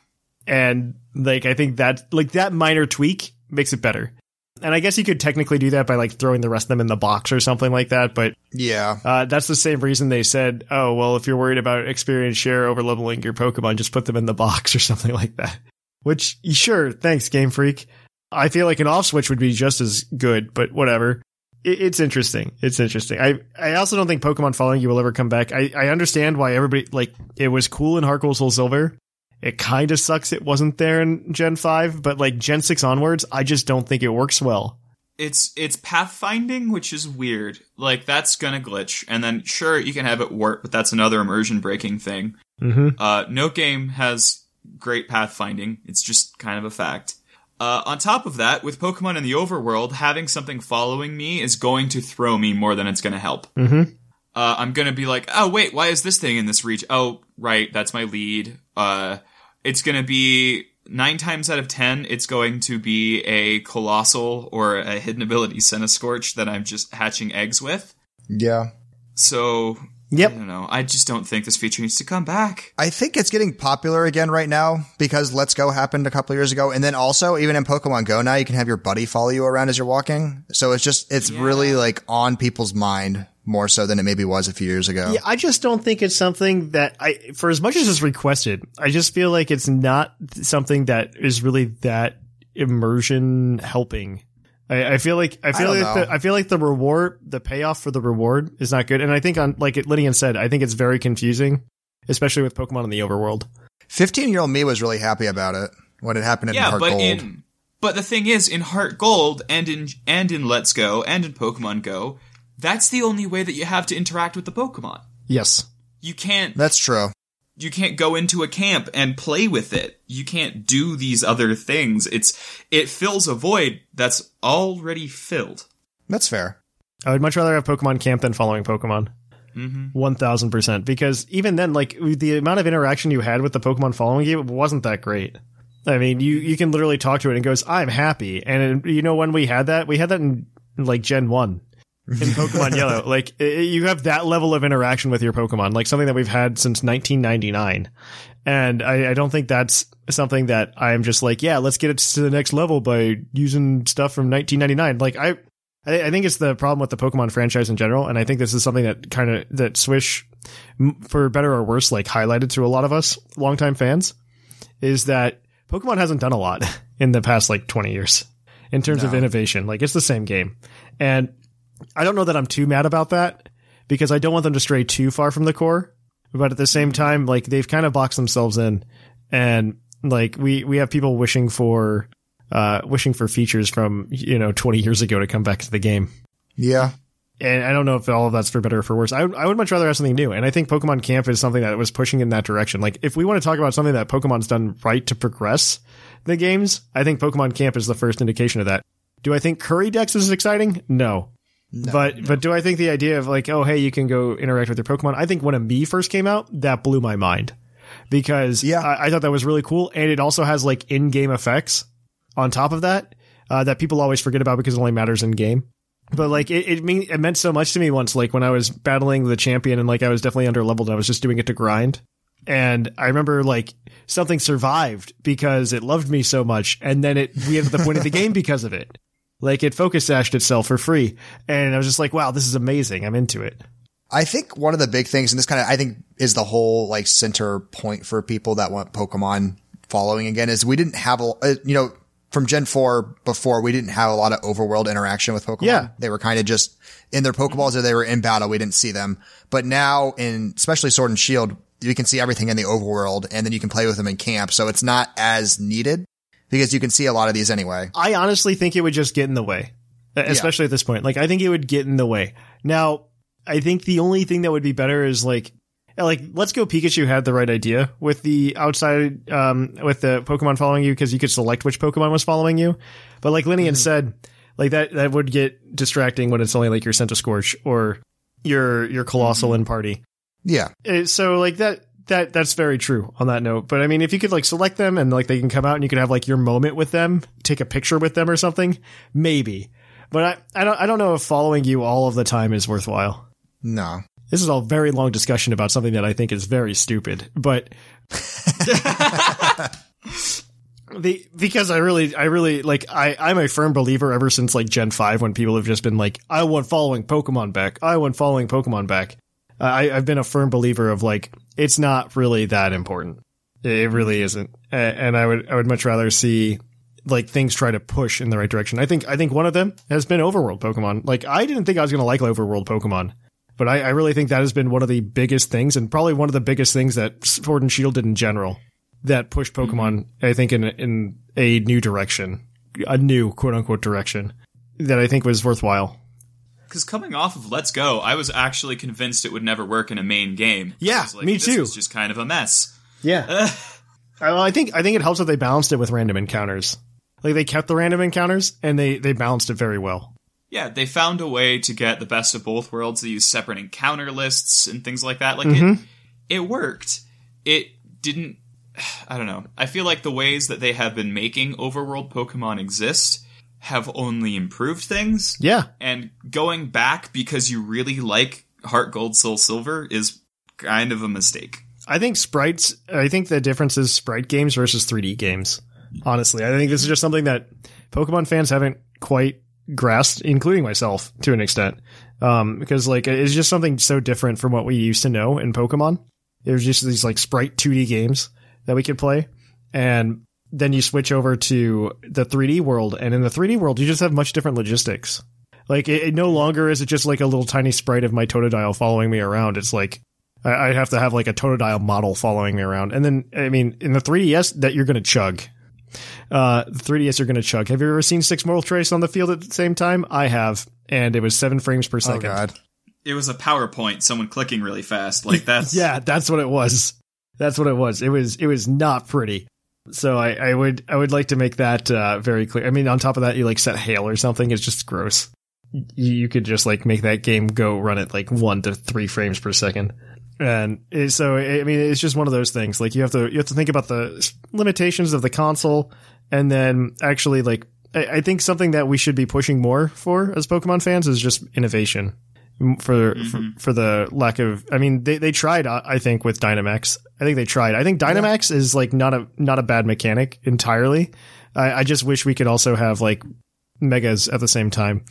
And like, I think that, like, that minor tweak makes it better. And I guess you could technically do that by like throwing the rest of them in the box or something like that, but Yeah. uh, that's the same reason they said, oh, well, if you're worried about experience share over leveling your Pokemon, just put them in the box or something like that. Which, sure, thanks, Game Freak. I feel like an off switch would be just as good, but whatever. It, it's interesting. It's interesting. I, I also don't think Pokemon following you will ever come back. I, I understand why everybody, like, it was cool in Heart Gold Soul Silver. It kind of sucks it wasn't there in Gen 5, but like Gen 6 onwards, I just don't think it works well. it's it's pathfinding, which is weird. Like that's gonna glitch, and then sure you can have it warp, but that's another immersion breaking thing. Mm-hmm. Uh, no game has great pathfinding. It's just kind of a fact. Uh, on top of that, with Pokemon in the overworld, having something following me is going to throw me more than it's going to help. Mm-hmm. Uh, I'm going to be like, oh wait, why is this thing in this region? Oh, right, that's my lead. Uh, it's going to be nine times out of ten, it's going to be a Coalossal or a hidden ability Scorch that I'm just hatching eggs with. Yeah. So Yep. I don't know. I just don't think this feature needs to come back. I think it's getting popular again right now because Let's Go happened a couple years ago. And then also, even in Pokemon Go now, you can have your buddy follow you around as you're walking. So it's just, it's really like on people's mind more so than it maybe was a few years ago. Yeah, I just don't think it's something that I, for as much as it's requested, I just feel like it's not something that is really that immersion helping. I, I feel like I feel don't like know. the, I feel like the reward, the payoff for the reward is not good. And I think on like Linian said, I think it's very confusing, especially with Pokemon in the overworld. 15 year old me was really happy about it when it happened in yeah, Heart but Gold. in but the thing is, in Heart Gold and in and in Let's Go and in Pokemon Go, that's the only way that you have to interact with the Pokemon. Yes. You can't That's true. you can't go into a camp and play with it. You can't do these other things. It's it fills a void that's already filled. That's fair. I would much rather have Pokemon Camp than following Pokemon. Mm-hmm. One thousand percent. Because even then, like the amount of interaction you had with the Pokemon following you wasn't that great. I mean, you you can literally talk to it and it goes, "I'm happy." And you know when we had that, we had that in, in like Gen One in Pokemon Yellow. Like i- you have that level of interaction with your Pokemon, like something that we've had since 1999. And I, I don't think that's something that I'm just like, yeah, let's get it to the next level by using stuff from 1999. Like I, I, I think it's the problem with the Pokemon franchise in general, and I think this is something that kind of that Swish, for better or worse, like highlighted to a lot of us longtime fans, is that Pokemon hasn't done a lot in the past like 20 years in terms of innovation. Like it's the same game, and I don't know that I'm too mad about that because I don't want them to stray too far from the core, but at the same time, like they've kind of boxed themselves in, and like we we have people wishing for uh wishing for features from you know 20 years ago to come back to the game. Yeah. And I don't know if all of that's for better or for worse. I, would- I would much rather have something new. And I think Pokemon Camp is something that was pushing in that direction. Like, if we want to talk about something that Pokemon's done right to progress the games, I think Pokemon Camp is the first indication of that. Do I think Curry Dex is exciting? No. But but do I think the idea of like, oh hey, you can go interact with your Pokemon? I think when Amie first came out, that blew my mind because Yeah. I, I thought that was really cool, and it also has like in-game effects on top of that uh, that people always forget about because it only matters in game. But like it, it mean it meant so much to me once, like when I was battling the champion and like I was definitely under leveled and I was just doing it to grind. And I remember like something survived because it loved me so much, and then it we ended up winning the game because of it. Like it focus sashed itself for free. And I was just like, wow, this is amazing. I'm into it. I think one of the big things, and this kind of, I think is the whole like center point for people that want Pokemon following again is we didn't have a, uh, you know, from Gen 4 before, we didn't have a lot of overworld interaction with Pokemon. Yeah. They were kind of just in their Pokeballs or they were in battle. We didn't see them. But now in, especially Sword and Shield, you can see everything in the overworld and then you can play with them in camp. So it's not as needed because you can see a lot of these anyway. I honestly think it would just get in the way, especially at this point. Like, I think it would get in the way. Now, I think the only thing that would be better is like, like Let's Go Pikachu had the right idea with the outside, um, with the Pokemon following you because you could select which Pokemon was following you. But like Linian said, like that that would get distracting when it's only like your Scorch or your your Coalossal in party. Yeah. Uh, so like that that that's very true on that note. But I mean, if you could like select them and like they can come out and you could have like your moment with them, take a picture with them or something, maybe. But I, I don't I don't know if following you all of the time is worthwhile. No. This is a very long discussion about something that I think is very stupid, but the because I really I really like I I'm a firm believer ever since like Gen 5 when people have just been like I want following Pokemon back. I want following Pokemon back. I I've been a firm believer of like it's not really that important. It really isn't. And I would I would much rather see like things try to push in the right direction. I think I think one of them has been overworld Pokemon. Like I didn't think I was going to like overworld Pokemon, but I, I really think that has been one of the biggest things and probably one of the biggest things that Sword and Shield did in general that pushed mm-hmm. Pokemon. I think in in a new direction, a new quote unquote direction that I think was worthwhile. Because coming off of Let's Go, I was actually convinced it would never work in a main game. Yeah, like, me this too. Was just kind of a mess. Yeah. I, well, I think I think it helps that they balanced it with random encounters. Like they kept the random encounters and they they balanced it very well. Yeah, they found a way to get the best of both worlds. They used separate encounter lists and things like that. Like Mm-hmm. it, it worked. It didn't. I don't know. I feel like the ways that they have been making overworld Pokemon exist have only improved things. Yeah. And going back because you really like Heart Gold Soul Silver is kind of a mistake. I think sprites. I think the difference is sprite games versus 3D games. Honestly, I think this is just something that Pokemon fans haven't quite grasped, including myself to an extent. Um, because like it's just something so different from what we used to know in Pokemon. There's just these like sprite 2D games that we could play, and then you switch over to the 3D world, and in the 3D world, you just have much different logistics. Like it, it no longer is it just like a little tiny sprite of my Totodile following me around. It's like I, I have to have like a Totodile model following me around, and then I mean in the 3DS that you're gonna chug. Uh, the 3DS you're gonna chug. Have you ever seen six Mortal Trace on the field at the same time? I have, and it was seven frames per Oh second. God. It was a PowerPoint, someone clicking really fast. Like that's Yeah, that's what it was. That's what it was. It was it was not pretty. So I, I would I would like to make that uh, very clear. I mean, on top of that, you like set hail or something. It's just gross. You, could just like make that game go run at like one to three frames per second, and so I mean, it's just one of those things. Like you have to you have to think about the limitations of the console, and then actually like I, I think something that we should be pushing more for as Pokemon fans is just innovation for for, for the lack of I mean they they tried uh, I think with Dynamax I think they tried I think Dynamax is like not a not a bad mechanic entirely I, I just wish we could also have like megas at the same time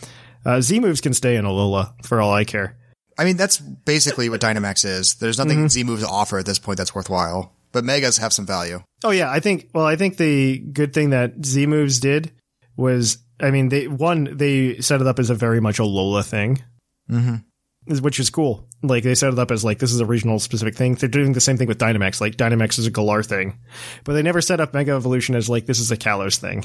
uh, Z moves can stay in Alola for all I care I mean, that's basically what Dynamax is. There's nothing Mm-hmm. Z moves offer at this point that's worthwhile, but Megas have some value. Oh yeah, I think. Well, I think the good thing that Z Moves did was, I mean, they one they set it up as a very much a Lola thing, mm-hmm. which is cool. Like they set it up as like this is a regional specific thing. They're doing the same thing with Dynamax. Like Dynamax is a Galar thing, but they never set up Mega Evolution as like this is a Kalos thing.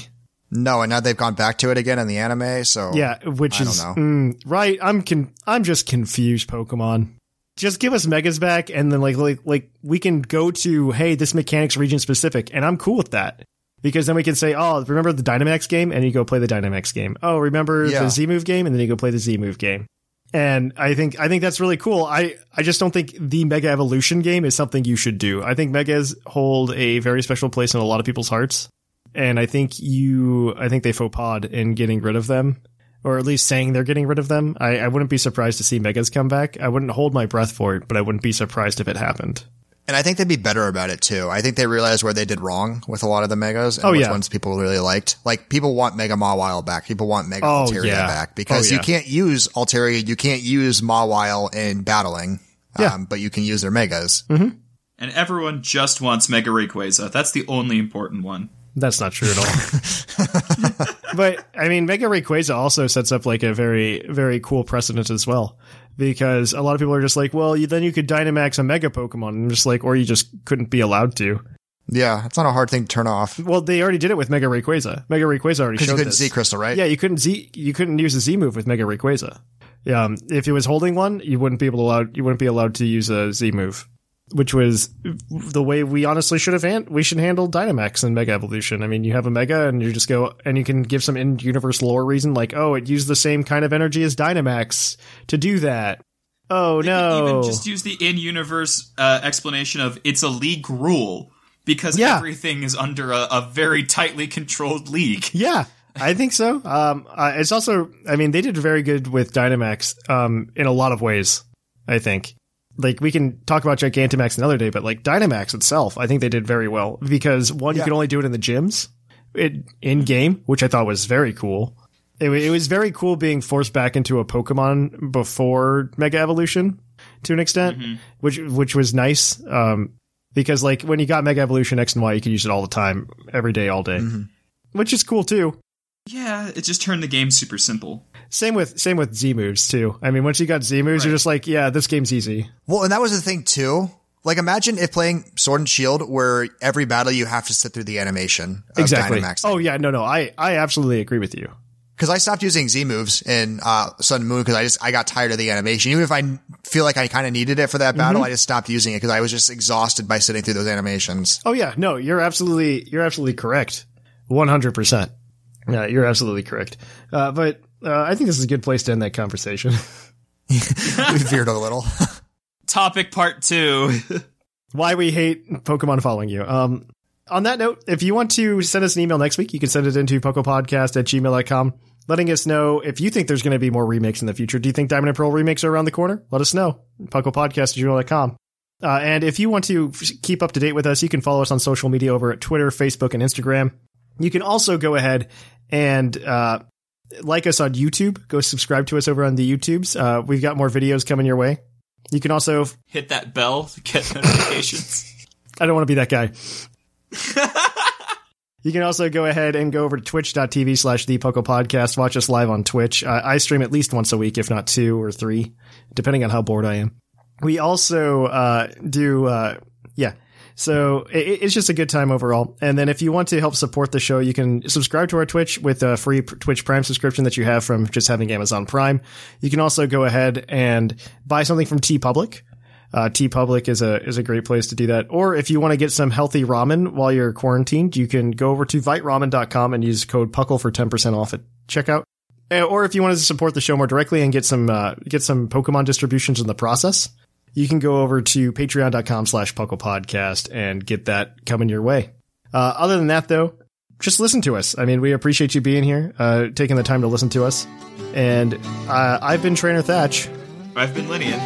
No, and now they've gone back to it again in the anime. So Yeah, which I don't is know. mm, right. I'm con- I'm just confused. Pokemon. Just give us megas back, and then like like like we can go to hey, this mechanic's region specific, and I'm cool with that because then we can say, oh, remember the Dynamax game, and you go play the Dynamax game. Oh, remember Yeah. the Z move game, and then you go play the Z move game. And I think I think that's really cool. I I just don't think the Mega Evolution game is something you should do. I think Megas hold a very special place in a lot of people's hearts, and I think you I think they faux pod in getting rid of them, or at least saying they're getting rid of them. I, I wouldn't be surprised to see Megas come back. I wouldn't hold my breath for it, but I wouldn't be surprised if it happened. And I think they'd be better about it too. I think they realized where they did wrong with a lot of the megas and Oh, which yeah. ones people really liked. Like people want Mega Mawile back. People want Mega Oh, Altaria yeah. back because Oh, you can't use Altaria, you can't use Mawile in battling. Yeah. Um, but you can use their megas. And everyone just wants Mega Rayquaza. That's the only important one. That's not true at all. but I mean, Mega Rayquaza also sets up like a very, very cool precedent as well, because a lot of people are just like, well, you, then you could Dynamax a Mega Pokemon, and just like, or you just couldn't be allowed to. Yeah. It's not a hard thing to turn off. Well, they already did it with Mega Rayquaza. Mega Rayquaza already showed you couldn't this. Z Crystal, right? Yeah, you couldn't Z, you couldn't use a Z move with Mega Rayquaza. Yeah, um, if it was holding one, you wouldn't be able to allow, you wouldn't be allowed to use a Z move, which was the way we honestly should have hand, we should handle Dynamax and Mega Evolution. I mean, you have a Mega and you just go and you can give some in-universe lore reason like, oh, it used the same kind of energy as Dynamax to do that. Oh They no! even just use the in-universe uh, explanation of it's a league rule because Yeah. everything is under a, a very tightly controlled league. Yeah, I think so. Um, uh, it's also, I mean, they did very good with Dynamax um, in a lot of ways. I think, like, we can talk about Gigantamax another day, but like Dynamax itself, I think they did very well because one, you Yeah. could only do it in the gyms, it, in game, which I thought was very cool. It, it was very cool being forced back into a Pokemon before Mega Evolution to an extent, which which was nice. Um, because like when you got Mega Evolution X and Y, you could use it all the time, every day, all day, which is cool too. Yeah, it just turned the game super simple. Same with same with Z moves too. I mean, once you got Z moves, you're just like, yeah, this game's easy. Well, and that was the thing too. Like imagine if playing Sword and Shield where every battle you have to sit through the animation of exactly. Dynamax. Oh yeah, no, no, I I absolutely agree with you. Because I stopped using Z moves in uh, Sun and Moon because I just I got tired of the animation. Even if I feel like I kind of needed it for that battle, Mm-hmm. I just stopped using it because I was just exhausted by sitting through those animations. Oh yeah, no, you're absolutely you're absolutely correct, one hundred percent. Yeah, you're absolutely correct. Uh, but uh, I think this is a good place to end that conversation. we veered a little. Topic part two. Why we hate Pokemon following you. Um, on that note, if you want to send us an email next week, you can send it into pokopodcast at gmail.com, letting us know if you think there's going to be more remakes in the future. Do you think Diamond and Pearl remakes are around the corner? Let us know. Pokopodcast at gmail.com. Uh, and if you want to f- keep up to date with us, you can follow us on social media over at Twitter, Facebook, and Instagram. You can also go ahead and uh, like us on YouTube. Go subscribe to us over on the YouTubes. Uh, we've got more videos coming your way. You can also Hit that bell to get notifications. I don't want to be that guy. you can also go ahead and go over to twitch.tv slash the Poco Podcast. Watch us live on Twitch. Uh, I stream at least once a week, if not two or three, depending on how bored I am. We also uh, do, uh, yeah. So it, it's just a good time overall. And then if you want to help support the show, you can subscribe to our Twitch with a free Twitch Prime subscription that you have from just having Amazon Prime. You can also go ahead and buy something from TeePublic. Uh, TeePublic is a is a great place to do that. Or if you want to get some healthy ramen while you're quarantined, you can go over to viteramen.com and use code Puckle for 10% off at checkout. Uh, Or if you wanted to support the show more directly and get some uh, get some Pokemon distributions in the process, you can go over to patreon.com slash Puckle Podcast and get that coming your way. Uh, other than that, though, just listen to us. I mean, we appreciate you being here, uh, taking the time to listen to us. And uh, I've been Trainer Thatch. I've been Linian.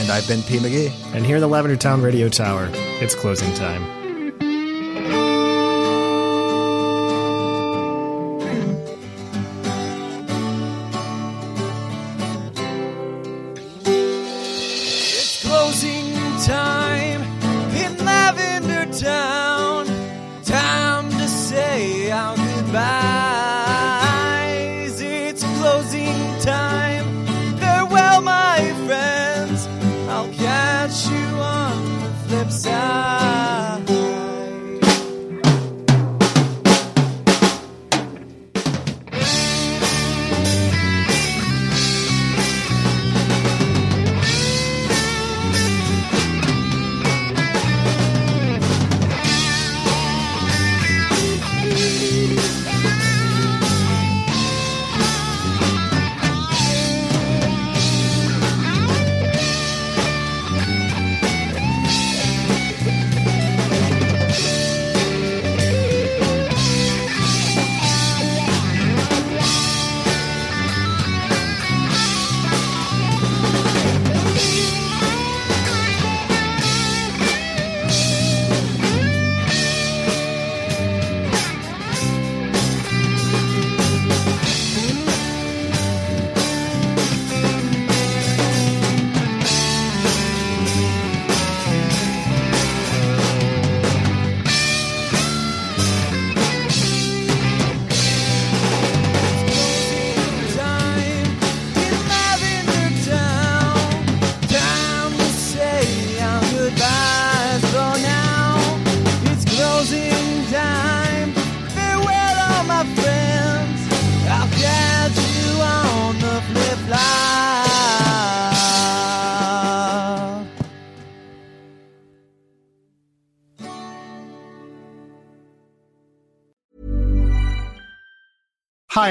And I've been P. McGee. And here in the Lavender Town Radio Tower, it's closing time.